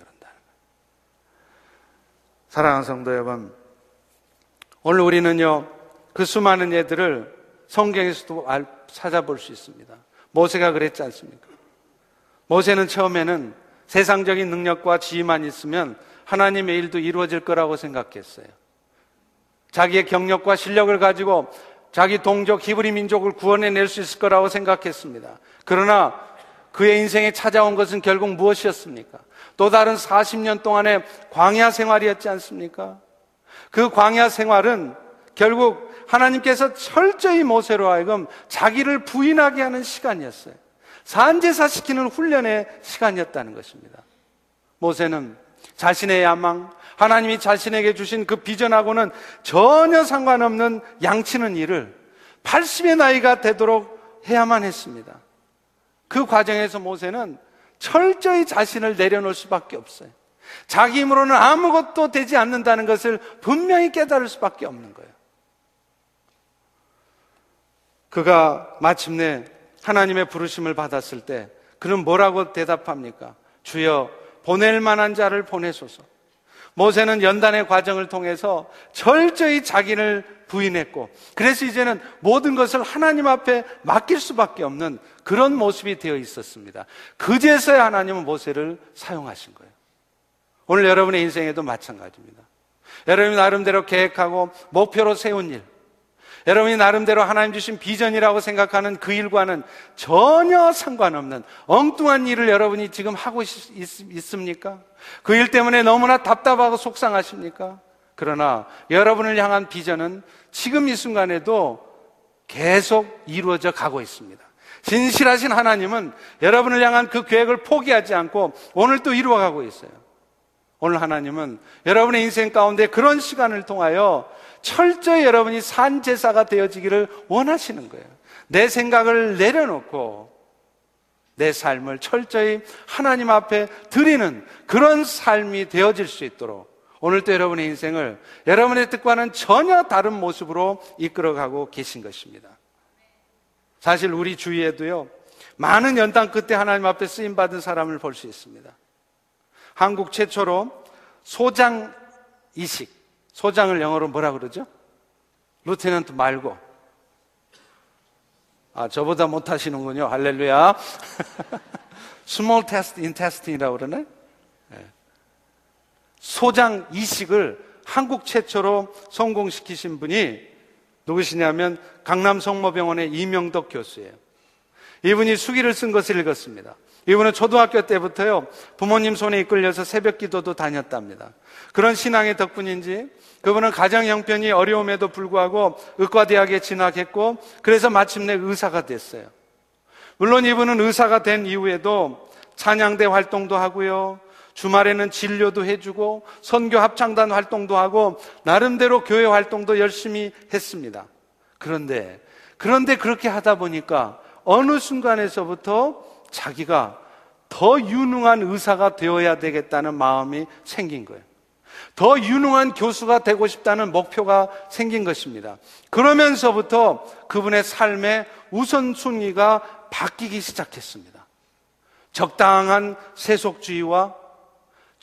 사랑하는 성도 여러분, 오늘 우리는요, 그 수많은 예들을 성경에서도 찾아볼 수 있습니다. 모세가 그랬지 않습니까? 모세는 처음에는 세상적인 능력과 지위만 있으면 하나님의 일도 이루어질 거라고 생각했어요. 자기의 경력과 실력을 가지고 자기 동족 히브리 민족을 구원해낼 수 있을 거라고 생각했습니다. 그러나 그의 인생에 찾아온 것은 결국 무엇이었습니까? 또 다른 40년 동안의 광야 생활이었지 않습니까? 그 광야 생활은 결국 하나님께서 철저히 모세로 하여금 자기를 부인하게 하는 시간이었어요. 산제사 시키는 훈련의 시간이었다는 것입니다. 모세는 자신의 야망, 하나님이 자신에게 주신 그 비전하고는 전혀 상관없는 양치는 일을 80의 나이가 되도록 해야만 했습니다. 그 과정에서 모세는 철저히 자신을 내려놓을 수밖에 없어요. 자기 힘으로는 아무것도 되지 않는다는 것을 분명히 깨달을 수밖에 없는 거예요. 그가 마침내 하나님의 부르심을 받았을 때 그는 뭐라고 대답합니까? 주여 보낼 만한 자를 보내소서. 모세는 연단의 과정을 통해서 철저히 자기를 부인했고, 그래서 이제는 모든 것을 하나님 앞에 맡길 수밖에 없는 그런 모습이 되어 있었습니다. 그제서야 하나님은 모세를 사용하신 거예요. 오늘 여러분의 인생에도 마찬가지입니다. 여러분이 나름대로 계획하고 목표로 세운 일, 여러분이 나름대로 하나님 주신 비전이라고 생각하는 그 일과는 전혀 상관없는 엉뚱한 일을 여러분이 지금 하고 있, 습니까? 그 일 때문에 너무나 답답하고 속상하십니까? 그러나 여러분을 향한 비전은 지금 이 순간에도 계속 이루어져 가고 있습니다. 진실하신 하나님은 여러분을 향한 그 계획을 포기하지 않고 오늘 또 이루어가고 있어요. 오늘 하나님은 여러분의 인생 가운데 그런 시간을 통하여 철저히 여러분이 산 제사가 되어지기를 원하시는 거예요. 내 생각을 내려놓고 내 삶을 철저히 하나님 앞에 드리는 그런 삶이 되어질 수 있도록 오늘도 여러분의 인생을 여러분의 뜻과는 전혀 다른 모습으로 이끌어가고 계신 것입니다. 사실 우리 주위에도요, 많은 연단 끝에 하나님 앞에 쓰임받은 사람을 볼 수 있습니다. 한국 최초로 소장 이식, 소장을 영어로 뭐라 그러죠? 루테넌트 말고. 아, 저보다 못하시는군요. 할렐루야. small intest- intestine이라고 그러네? 네. 소장 이식을 한국 최초로 성공시키신 분이 누구시냐면 강남 성모병원의 이명덕 교수예요. 이분이 수기를 쓴 것을 읽었습니다. 이분은 초등학교 때부터요, 부모님 손에 이끌려서 새벽 기도도 다녔답니다. 그런 신앙의 덕분인지 그분은 가정 형편이 어려움에도 불구하고 의과대학에 진학했고 그래서 마침내 의사가 됐어요. 물론 이분은 의사가 된 이후에도 찬양대 활동도 하고요. 주말에는 진료도 해주고 선교 합창단 활동도 하고 나름대로 교회 활동도 열심히 했습니다. 그런데 그런데 그렇게 하다 보니까 어느 순간에서부터 자기가 더 유능한 의사가 되어야 되겠다는 마음이 생긴 거예요. 더 유능한 교수가 되고 싶다는 목표가 생긴 것입니다. 그러면서부터 그분의 삶의 우선순위가 바뀌기 시작했습니다. 적당한 세속주의와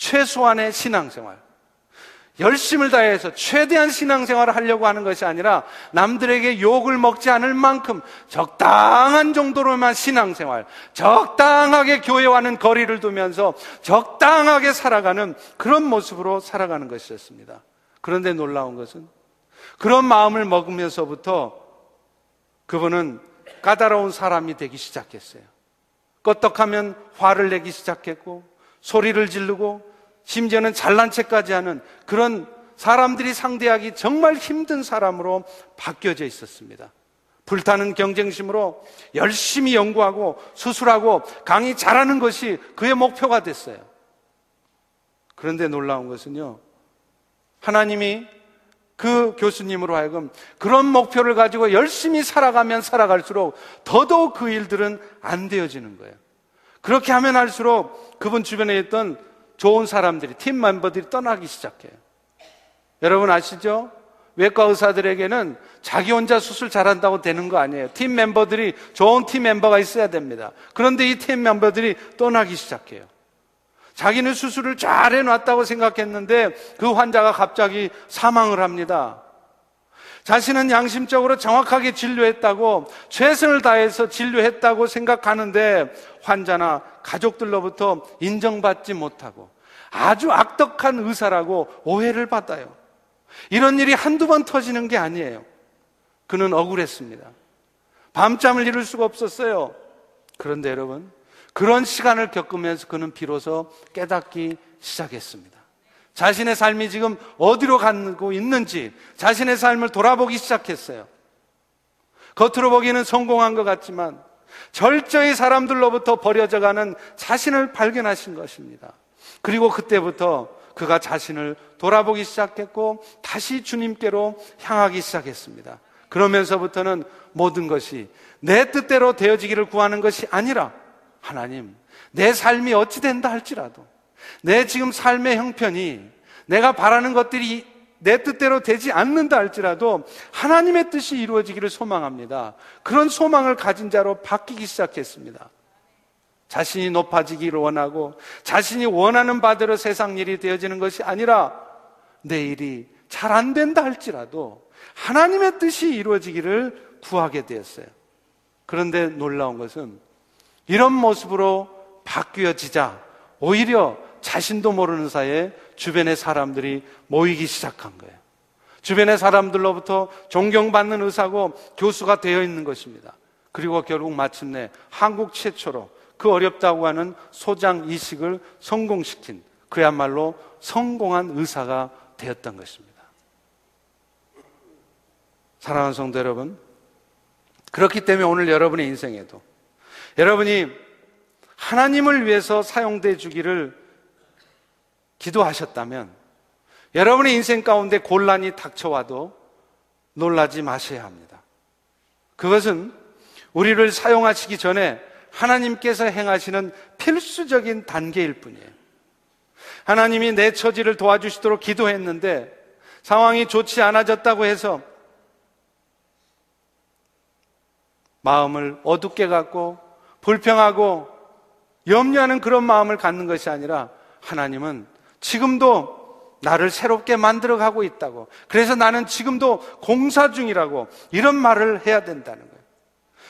최소한의 신앙생활. 열심을 다해서 최대한 신앙생활을 하려고 하는 것이 아니라 남들에게 욕을 먹지 않을 만큼 적당한 정도로만 신앙생활, 적당하게 교회와는 거리를 두면서 적당하게 살아가는 그런 모습으로 살아가는 것이었습니다. 그런데 놀라운 것은 그런 마음을 먹으면서부터 그분은 까다로운 사람이 되기 시작했어요. 껐떡하면 화를 내기 시작했고 소리를 지르고 심지어는 잘난 체까지 하는 그런 사람들이 상대하기 정말 힘든 사람으로 바뀌어져 있었습니다. 불타는 경쟁심으로 열심히 연구하고 수술하고 강의 잘하는 것이 그의 목표가 됐어요. 그런데 놀라운 것은요. 하나님이 그 교수님으로 하여금 그런 목표를 가지고 열심히 살아가면 살아갈수록 더더욱 그 일들은 안 되어지는 거예요. 그렇게 하면 할수록 그분 주변에 있던 좋은 사람들이, 팀 멤버들이 떠나기 시작해요. 여러분 아시죠? 외과 의사들에게는 자기 혼자 수술 잘한다고 되는 거 아니에요. 팀 멤버들이, 좋은 팀 멤버가 있어야 됩니다. 그런데 이 팀 멤버들이 떠나기 시작해요. 자기는 수술을 잘 해놨다고 생각했는데 그 환자가 갑자기 사망을 합니다. 자신은 양심적으로 정확하게 진료했다고 최선을 다해서 진료했다고 생각하는데 환자나 가족들로부터 인정받지 못하고 아주 악덕한 의사라고 오해를 받아요. 이런 일이 한두 번 터지는 게 아니에요. 그는 억울했습니다. 밤잠을 이룰 수가 없었어요. 그런데 여러분, 그런 시간을 겪으면서 그는 비로소 깨닫기 시작했습니다. 자신의 삶이 지금 어디로 가고 있는지 자신의 삶을 돌아보기 시작했어요. 겉으로 보기에는 성공한 것 같지만 절저히 사람들로부터 버려져 가는 자신을 발견하신 것입니다. 그리고 그때부터 그가 자신을 돌아보기 시작했고 다시 주님께로 향하기 시작했습니다. 그러면서부터는 모든 것이 내 뜻대로 되어지기를 구하는 것이 아니라 하나님, 내 삶이 어찌 된다 할지라도 내 지금 삶의 형편이 내가 바라는 것들이 내 뜻대로 되지 않는다 할지라도 하나님의 뜻이 이루어지기를 소망합니다. 그런 소망을 가진 자로 바뀌기 시작했습니다. 자신이 높아지기를 원하고 자신이 원하는 바대로 세상 일이 되어지는 것이 아니라 내 일이 잘 안 된다 할지라도 하나님의 뜻이 이루어지기를 구하게 되었어요. 그런데 놀라운 것은 이런 모습으로 바뀌어지자 오히려 자신도 모르는 사이에 주변의 사람들이 모이기 시작한 거예요. 주변의 사람들로부터 존경받는 의사고 교수가 되어 있는 것입니다. 그리고 결국 마침내 한국 최초로 그 어렵다고 하는 소장 이식을 성공시킨 그야말로 성공한 의사가 되었던 것입니다. 사랑하는 성도 여러분, 그렇기 때문에 오늘 여러분의 인생에도 여러분이 하나님을 위해서 사용돼 주기를 기도하셨다면 여러분의 인생 가운데 곤란이 닥쳐와도 놀라지 마셔야 합니다. 그것은 우리를 사용하시기 전에 하나님께서 행하시는 필수적인 단계일 뿐이에요. 하나님이 내 처지를 도와주시도록 기도했는데 상황이 좋지 않아졌다고 해서 마음을 어둡게 갖고 불평하고 염려하는 그런 마음을 갖는 것이 아니라 하나님은 지금도 나를 새롭게 만들어 가고 있다고. 그래서 나는 지금도 공사 중이라고 이런 말을 해야 된다는 거예요.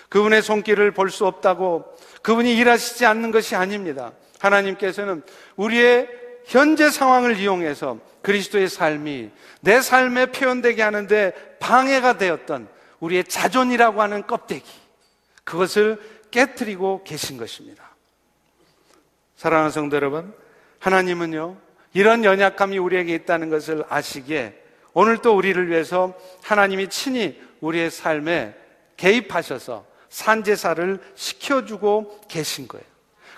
그분의 손길을 볼 수 없다고 그분이 일하시지 않는 것이 아닙니다. 하나님께서는 우리의 현재 상황을 이용해서 그리스도의 삶이 내 삶에 표현되게 하는데 방해가 되었던 우리의 자존이라고 하는 껍데기 그것을 깨뜨리고 계신 것입니다. 사랑하는 성도 여러분, 하나님은요, 이런 연약함이 우리에게 있다는 것을 아시기에 오늘 또 우리를 위해서 하나님이 친히 우리의 삶에 개입하셔서 산제사를 시켜주고 계신 거예요.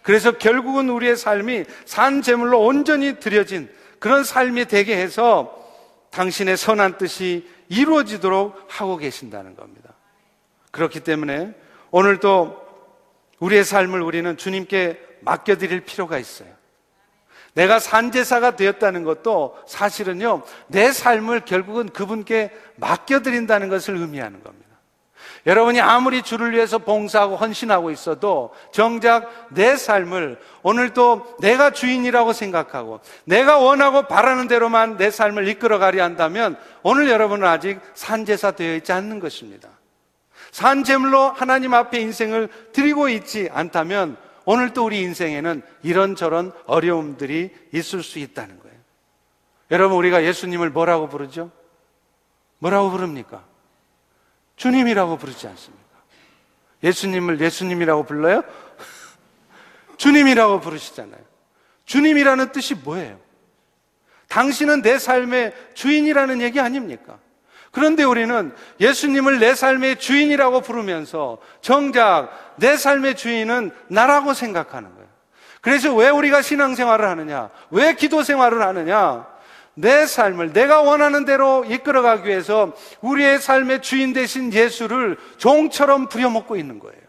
그래서 결국은 우리의 삶이 산제물로 온전히 드려진 그런 삶이 되게 해서 당신의 선한 뜻이 이루어지도록 하고 계신다는 겁니다. 그렇기 때문에 오늘도 우리의 삶을 우리는 주님께 맡겨드릴 필요가 있어요. 내가 산제사가 되었다는 것도 사실은요, 내 삶을 결국은 그분께 맡겨드린다는 것을 의미하는 겁니다. 여러분이 아무리 주를 위해서 봉사하고 헌신하고 있어도 정작 내 삶을 오늘도 내가 주인이라고 생각하고 내가 원하고 바라는 대로만 내 삶을 이끌어 가려 한다면 오늘 여러분은 아직 산제사 되어 있지 않는 것입니다. 산제물로 하나님 앞에 인생을 드리고 있지 않다면 오늘 또 우리 인생에는 이런저런 어려움들이 있을 수 있다는 거예요. 여러분, 우리가 예수님을 뭐라고 부르죠? 뭐라고 부릅니까? 주님이라고 부르지 않습니까? 예수님을 예수님이라고 불러요? 주님이라고 부르시잖아요. 주님이라는 뜻이 뭐예요? 당신은 내 삶의 주인이라는 얘기 아닙니까? 그런데 우리는 예수님을 내 삶의 주인이라고 부르면서 정작 내 삶의 주인은 나라고 생각하는 거예요. 그래서 왜 우리가 신앙생활을 하느냐? 왜 기도 생활을 하느냐? 내 삶을 내가 원하는 대로 이끌어가기 위해서 우리의 삶의 주인 되신 예수를 종처럼 부려먹고 있는 거예요.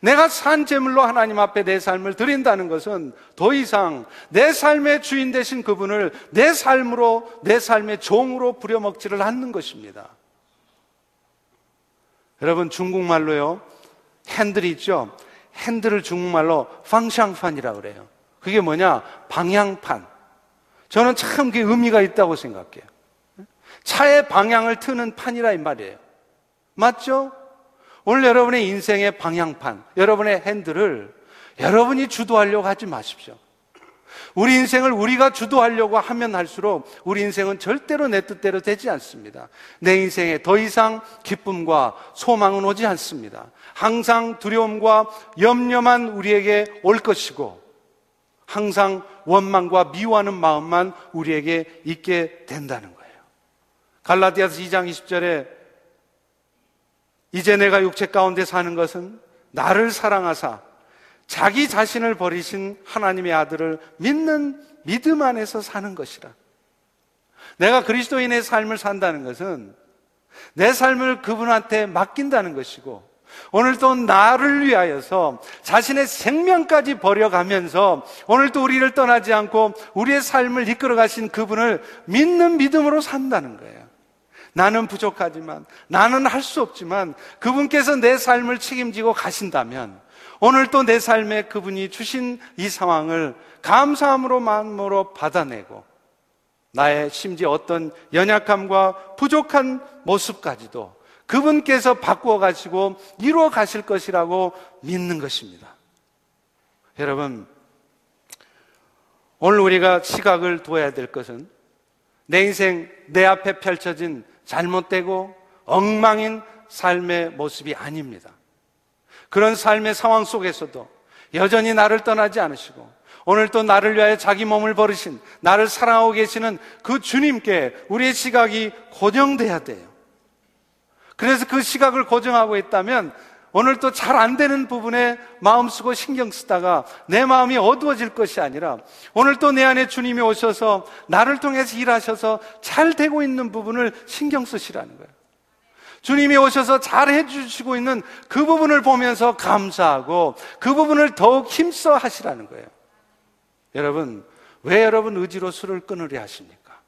내가 산 제물로 하나님 앞에 내 삶을 드린다는 것은 더 이상 내 삶의 주인 되신 그분을 내 삶으로, 내 삶의 종으로 부려먹지를 않는 것입니다. 여러분, 중국말로요, 핸들이 있죠? 핸들을 중국말로 방향판이라고 그래요. 그게 뭐냐? 방향판. 저는 참 그게 의미가 있다고 생각해요. 차의 방향을 트는 판이라 이 말이에요. 맞죠? 오늘 여러분의 인생의 방향판, 여러분의 핸들을 여러분이 주도하려고 하지 마십시오. 우리 인생을 우리가 주도하려고 하면 할수록 우리 인생은 절대로 내 뜻대로 되지 않습니다. 내 인생에 더 이상 기쁨과 소망은 오지 않습니다. 항상 두려움과 염려만 우리에게 올 것이고 항상 원망과 미워하는 마음만 우리에게 있게 된다는 거예요. 갈라디아서 2장 20절에 이제 내가 육체 가운데 사는 것은 나를 사랑하사 자기 자신을 버리신 하나님의 아들을 믿는 믿음 안에서 사는 것이라. 내가 그리스도인의 삶을 산다는 것은 내 삶을 그분한테 맡긴다는 것이고 오늘 또 나를 위하여서 자신의 생명까지 버려가면서 오늘 또 우리를 떠나지 않고 우리의 삶을 이끌어 가신 그분을 믿는 믿음으로 산다는 거예요. 나는 부족하지만, 나는 할 수 없지만, 그분께서 내 삶을 책임지고 가신다면, 오늘 또 내 삶에 그분이 주신 이 상황을 감사함으로 마음으로 받아내고, 나의 심지어 어떤 연약함과 부족한 모습까지도 그분께서 바꾸어 가시고 이루어 가실 것이라고 믿는 것입니다. 여러분, 오늘 우리가 시각을 둬야 될 것은 내 인생, 내 앞에 펼쳐진 잘못되고 엉망인 삶의 모습이 아닙니다. 그런 삶의 상황 속에서도 여전히 나를 떠나지 않으시고 오늘 또 나를 위하여 자기 몸을 버리신 나를 사랑하고 계시는 그 주님께 우리의 시각이 고정돼야 돼요. 그래서 그 시각을 고정하고 있다면 오늘 또 잘 안 되는 부분에 마음 쓰고 신경 쓰다가 내 마음이 어두워질 것이 아니라 오늘 또 내 안에 주님이 오셔서 나를 통해서 일하셔서 잘 되고 있는 부분을 신경 쓰시라는 거예요. 주님이 오셔서 잘 해주시고 있는 그 부분을 보면서 감사하고 그 부분을 더욱 힘써 하시라는 거예요. 여러분, 왜 여러분 의지로 술을 끊으려 하십니까?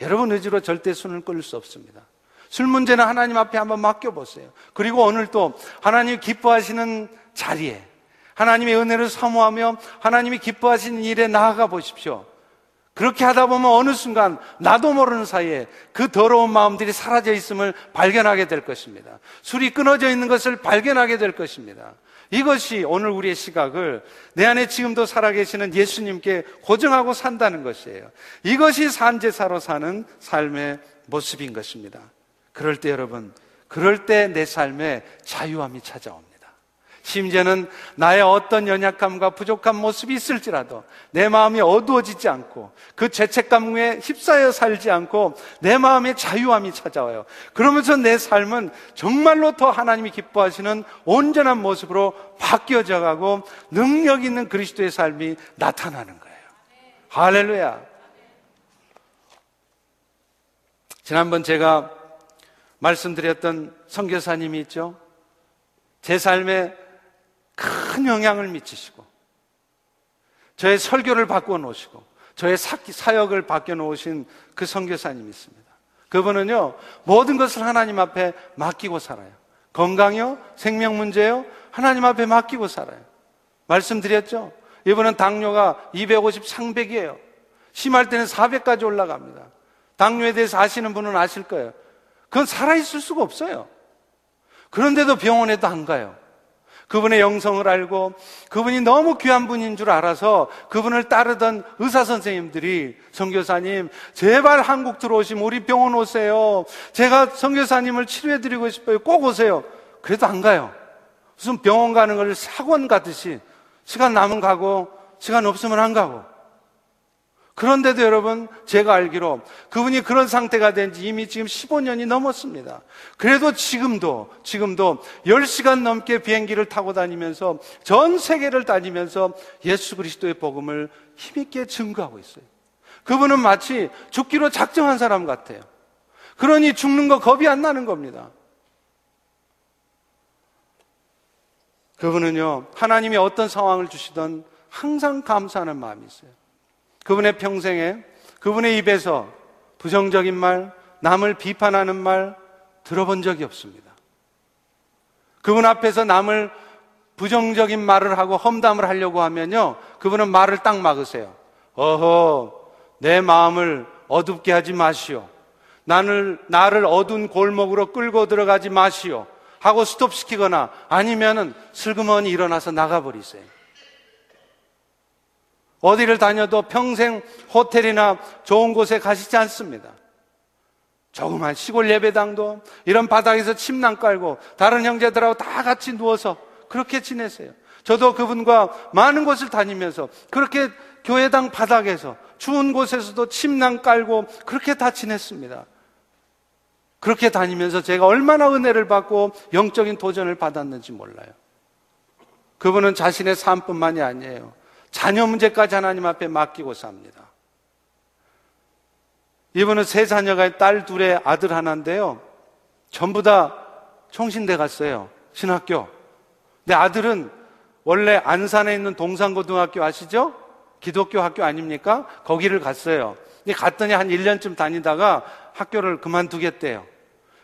여러분 의지로 절대 술을 끊을 수 없습니다. 술 문제는 하나님 앞에 한번 맡겨보세요. 그리고 오늘 또 하나님 기뻐하시는 자리에 하나님의 은혜를 사모하며 하나님이 기뻐하시는 일에 나아가 보십시오. 그렇게 하다 보면 어느 순간 나도 모르는 사이에 그 더러운 마음들이 사라져 있음을 발견하게 될 것입니다. 술이 끊어져 있는 것을 발견하게 될 것입니다. 이것이 오늘 우리의 시각을 내 안에 지금도 살아계시는 예수님께 고정하고 산다는 것이에요. 이것이 산제사로 사는 삶의 모습인 것입니다. 그럴 때 여러분, 그럴 때 내 삶에 자유함이 찾아옵니다. 심지어는 나의 어떤 연약함과 부족한 모습이 있을지라도 내 마음이 어두워지지 않고 그 죄책감에 휩싸여 살지 않고 내 마음에 자유함이 찾아와요. 그러면서 내 삶은 정말로 더 하나님이 기뻐하시는 온전한 모습으로 바뀌어져 가고 능력 있는 그리스도의 삶이 나타나는 거예요. 할렐루야. 지난번 제가 말씀드렸던 선교사님이 있죠. 제 삶에 큰 영향을 미치시고 저의 설교를 바꿔 놓으시고 저의 사역을 바꿔 놓으신 그 선교사님이 있습니다. 그분은요, 모든 것을 하나님 앞에 맡기고 살아요. 건강이요, 생명 문제요, 하나님 앞에 맡기고 살아요. 말씀드렸죠? 이분은 당뇨가 250, 300이에요. 심할 때는 400까지 올라갑니다. 당뇨에 대해서 아시는 분은 아실 거예요. 그건 살아있을 수가 없어요. 그런데도 병원에도 안 가요. 그분의 영성을 알고 그분이 너무 귀한 분인 줄 알아서 그분을 따르던 의사 선생님들이 선교사님 제발 한국 들어오시면 우리 병원 오세요. 제가 선교사님을 치료해 드리고 싶어요. 꼭 오세요. 그래도 안 가요. 무슨 병원 가는 걸 사관 가듯이 시간 남은 가고 시간 없으면 안 가고 그런데도 여러분, 제가 알기로 그분이 그런 상태가 된 지 이미 지금 15년이 넘었습니다. 그래도 지금도, 지금도 10시간 넘게 비행기를 타고 다니면서 전 세계를 다니면서 예수 그리스도의 복음을 힘있게 증거하고 있어요. 그분은 마치 죽기로 작정한 사람 같아요. 그러니 죽는 거 겁이 안 나는 겁니다. 그분은요, 하나님이 어떤 상황을 주시던 항상 감사하는 마음이 있어요. 그분의 평생에 그분의 입에서 부정적인 말, 남을 비판하는 말 들어본 적이 없습니다. 그분 앞에서 남을 부정적인 말을 하고 험담을 하려고 하면요. 그분은 말을 딱 막으세요. 어허, 내 마음을 어둡게 하지 마시오. 나를, 나를 어두운 골목으로 끌고 들어가지 마시오. 하고 스톱시키거나 아니면은 슬그머니 일어나서 나가버리세요. 어디를 다녀도 평생 호텔이나 좋은 곳에 가시지 않습니다. 조그만 시골 예배당도 이런 바닥에서 침낭 깔고 다른 형제들하고 다 같이 누워서 그렇게 지내세요. 저도 그분과 많은 곳을 다니면서 그렇게 교회당 바닥에서 추운 곳에서도 침낭 깔고 그렇게 다 지냈습니다. 그렇게 다니면서 제가 얼마나 은혜를 받고 영적인 도전을 받았는지 몰라요. 그분은 자신의 삶뿐만이 아니에요. 자녀 문제까지 하나님 앞에 맡기고 삽니다. 이분은 세 자녀가 딸 둘에 아들 하나인데요. 전부 다 총신대 갔어요. 신학교. 근데 아들은 원래 안산에 있는 동산고등학교 아시죠? 기독교 학교 아닙니까? 거기를 갔어요. 근데 갔더니 한 1년쯤 다니다가 학교를 그만두겠대요.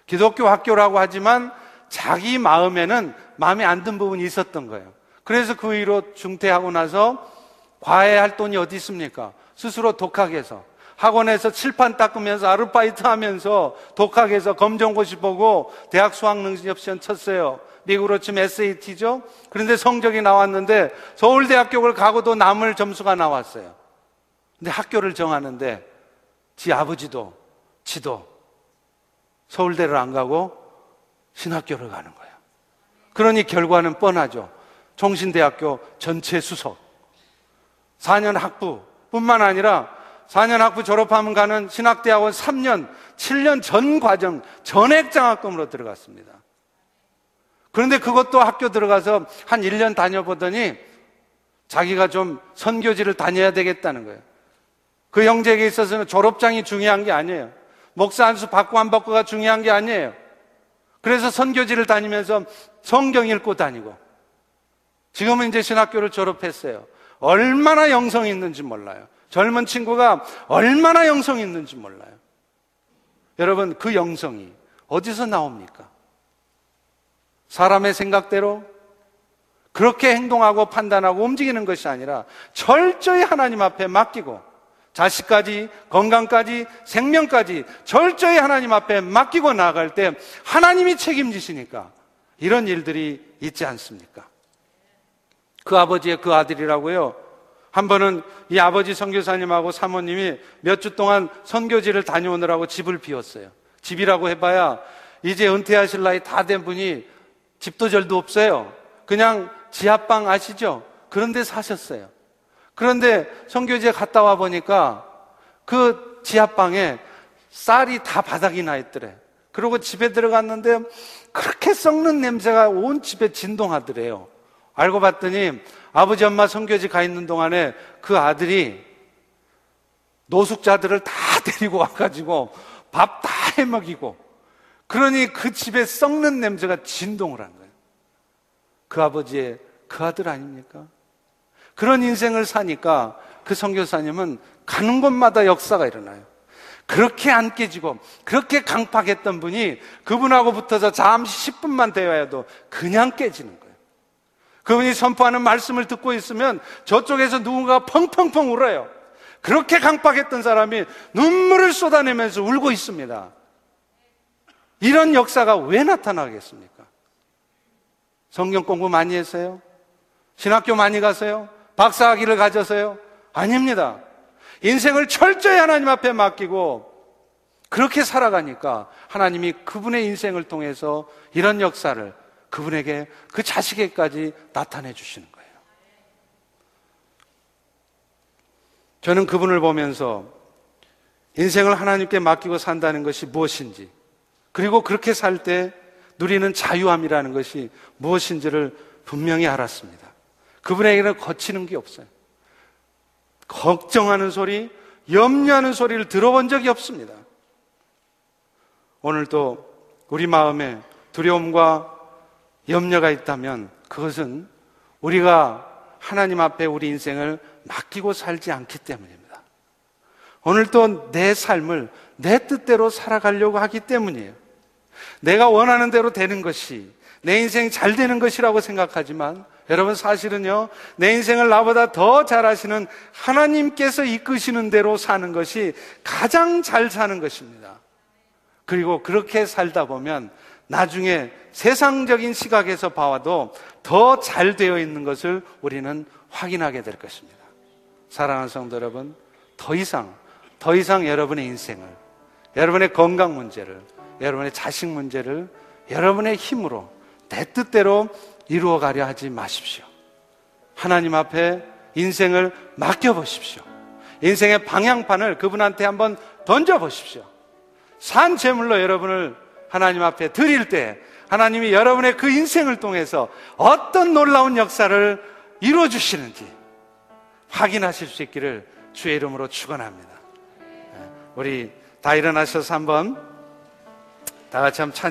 기독교 학교라고 하지만 자기 마음에는 마음에 안 든 부분이 있었던 거예요. 그래서 그 위로 중퇴하고 나서 과외할 돈이 어디 있습니까? 스스로 독학해서 학원에서 칠판 닦으면서 아르바이트 하면서 독학해서 검정고시 보고 대학 수학 능력 시험 쳤어요. 미국으로 치면 SAT죠. 그런데 성적이 나왔는데 서울대학교를 가고도 남을 점수가 나왔어요. 근데 학교를 정하는데 지 아버지도 지도 서울대를 안 가고 신학교를 가는 거예요. 그러니 결과는 뻔하죠. 종신대학교 전체 수석. 4년 학부 뿐만 아니라 4년 학부 졸업하면 가는 신학대학원 3년, 7년 전 과정, 전액 장학금으로 들어갔습니다. 그런데 그것도 학교 들어가서 한 1년 다녀보더니 자기가 좀 선교지를 다녀야 되겠다는 거예요. 그 형제에게 있어서는 졸업장이 중요한 게 아니에요. 목사 안수 받고 안 받고가 중요한 게 아니에요. 그래서 선교지를 다니면서 성경 읽고 다니고 지금은 이제 신학교를 졸업했어요. 얼마나 영성이 있는지 몰라요. 젊은 친구가 얼마나 영성이 있는지 몰라요. 여러분, 그 영성이 어디서 나옵니까? 사람의 생각대로 그렇게 행동하고 판단하고 움직이는 것이 아니라 철저히 하나님 앞에 맡기고 자식까지 건강까지 생명까지 철저히 하나님 앞에 맡기고 나아갈 때 하나님이 책임지시니까 이런 일들이 있지 않습니까? 그 아버지의 그 아들이라고요. 한 번은 이 아버지 선교사님하고 사모님이 몇 주 동안 선교지를 다녀오느라고 집을 비웠어요. 집이라고 해봐야 이제 은퇴하실 나이 다 된 분이 집도 절도 없어요. 그냥 지하방 아시죠? 그런데 사셨어요. 그런데 선교지에 갔다 와 보니까 그 지하방에 쌀이 다 바닥이 나 있더래. 그리고 집에 들어갔는데 그렇게 썩는 냄새가 온 집에 진동하더래요. 알고 봤더니 아버지 엄마 성교지 가 있는 동안에 그 아들이 노숙자들을 다 데리고 와가지고 밥 다 해먹이고 그러니 그 집에 썩는 냄새가 진동을 한 거예요. 그 아버지의 그 아들 아닙니까? 그런 인생을 사니까 그 성교사님은 가는 곳마다 역사가 일어나요. 그렇게 안 깨지고 그렇게 강팍했던 분이 그분하고 붙어서 잠시 10분만 대화해도 그냥 깨지는 거예요. 그분이 선포하는 말씀을 듣고 있으면 저쪽에서 누군가 펑펑펑 울어요. 그렇게 강팍했던 사람이 눈물을 쏟아내면서 울고 있습니다. 이런 역사가 왜 나타나겠습니까? 성경 공부 많이 했어요? 신학교 많이 가세요? 박사학위를 가져서요? 아닙니다. 인생을 철저히 하나님 앞에 맡기고 그렇게 살아가니까 하나님이 그분의 인생을 통해서 이런 역사를 그분에게 그 자식에게까지 나타내 주시는 거예요. 저는 그분을 보면서 인생을 하나님께 맡기고 산다는 것이 무엇인지 그리고 그렇게 살 때 누리는 자유함이라는 것이 무엇인지를 분명히 알았습니다. 그분에게는 거치는 게 없어요. 걱정하는 소리, 염려하는 소리를 들어본 적이 없습니다. 오늘도 우리 마음에 두려움과 염려가 있다면 그것은 우리가 하나님 앞에 우리 인생을 맡기고 살지 않기 때문입니다. 오늘도 내 삶을 내 뜻대로 살아가려고 하기 때문이에요. 내가 원하는 대로 되는 것이 내 인생이 잘 되는 것이라고 생각하지만 여러분 사실은요, 내 인생을 나보다 더 잘하시는 하나님께서 이끄시는 대로 사는 것이 가장 잘 사는 것입니다. 그리고 그렇게 살다 보면 나중에 세상적인 시각에서 봐도 더 잘 되어 있는 것을 우리는 확인하게 될 것입니다. 사랑하는 성도 여러분, 더 이상, 더 이상 여러분의 인생을, 여러분의 건강 문제를, 여러분의 자식 문제를 여러분의 힘으로 내 뜻대로 이루어 가려 하지 마십시오. 하나님 앞에 인생을 맡겨보십시오. 인생의 방향판을 그분한테 한번 던져보십시오. 산 제물로 여러분을 하나님 앞에 드릴 때 하나님이 여러분의 그 인생을 통해서 어떤 놀라운 역사를 이루어 주시는지 확인하실 수 있기를 주의 이름으로 축원합니다. 우리 다 일어나셔서 한번 다 같이 한번 찬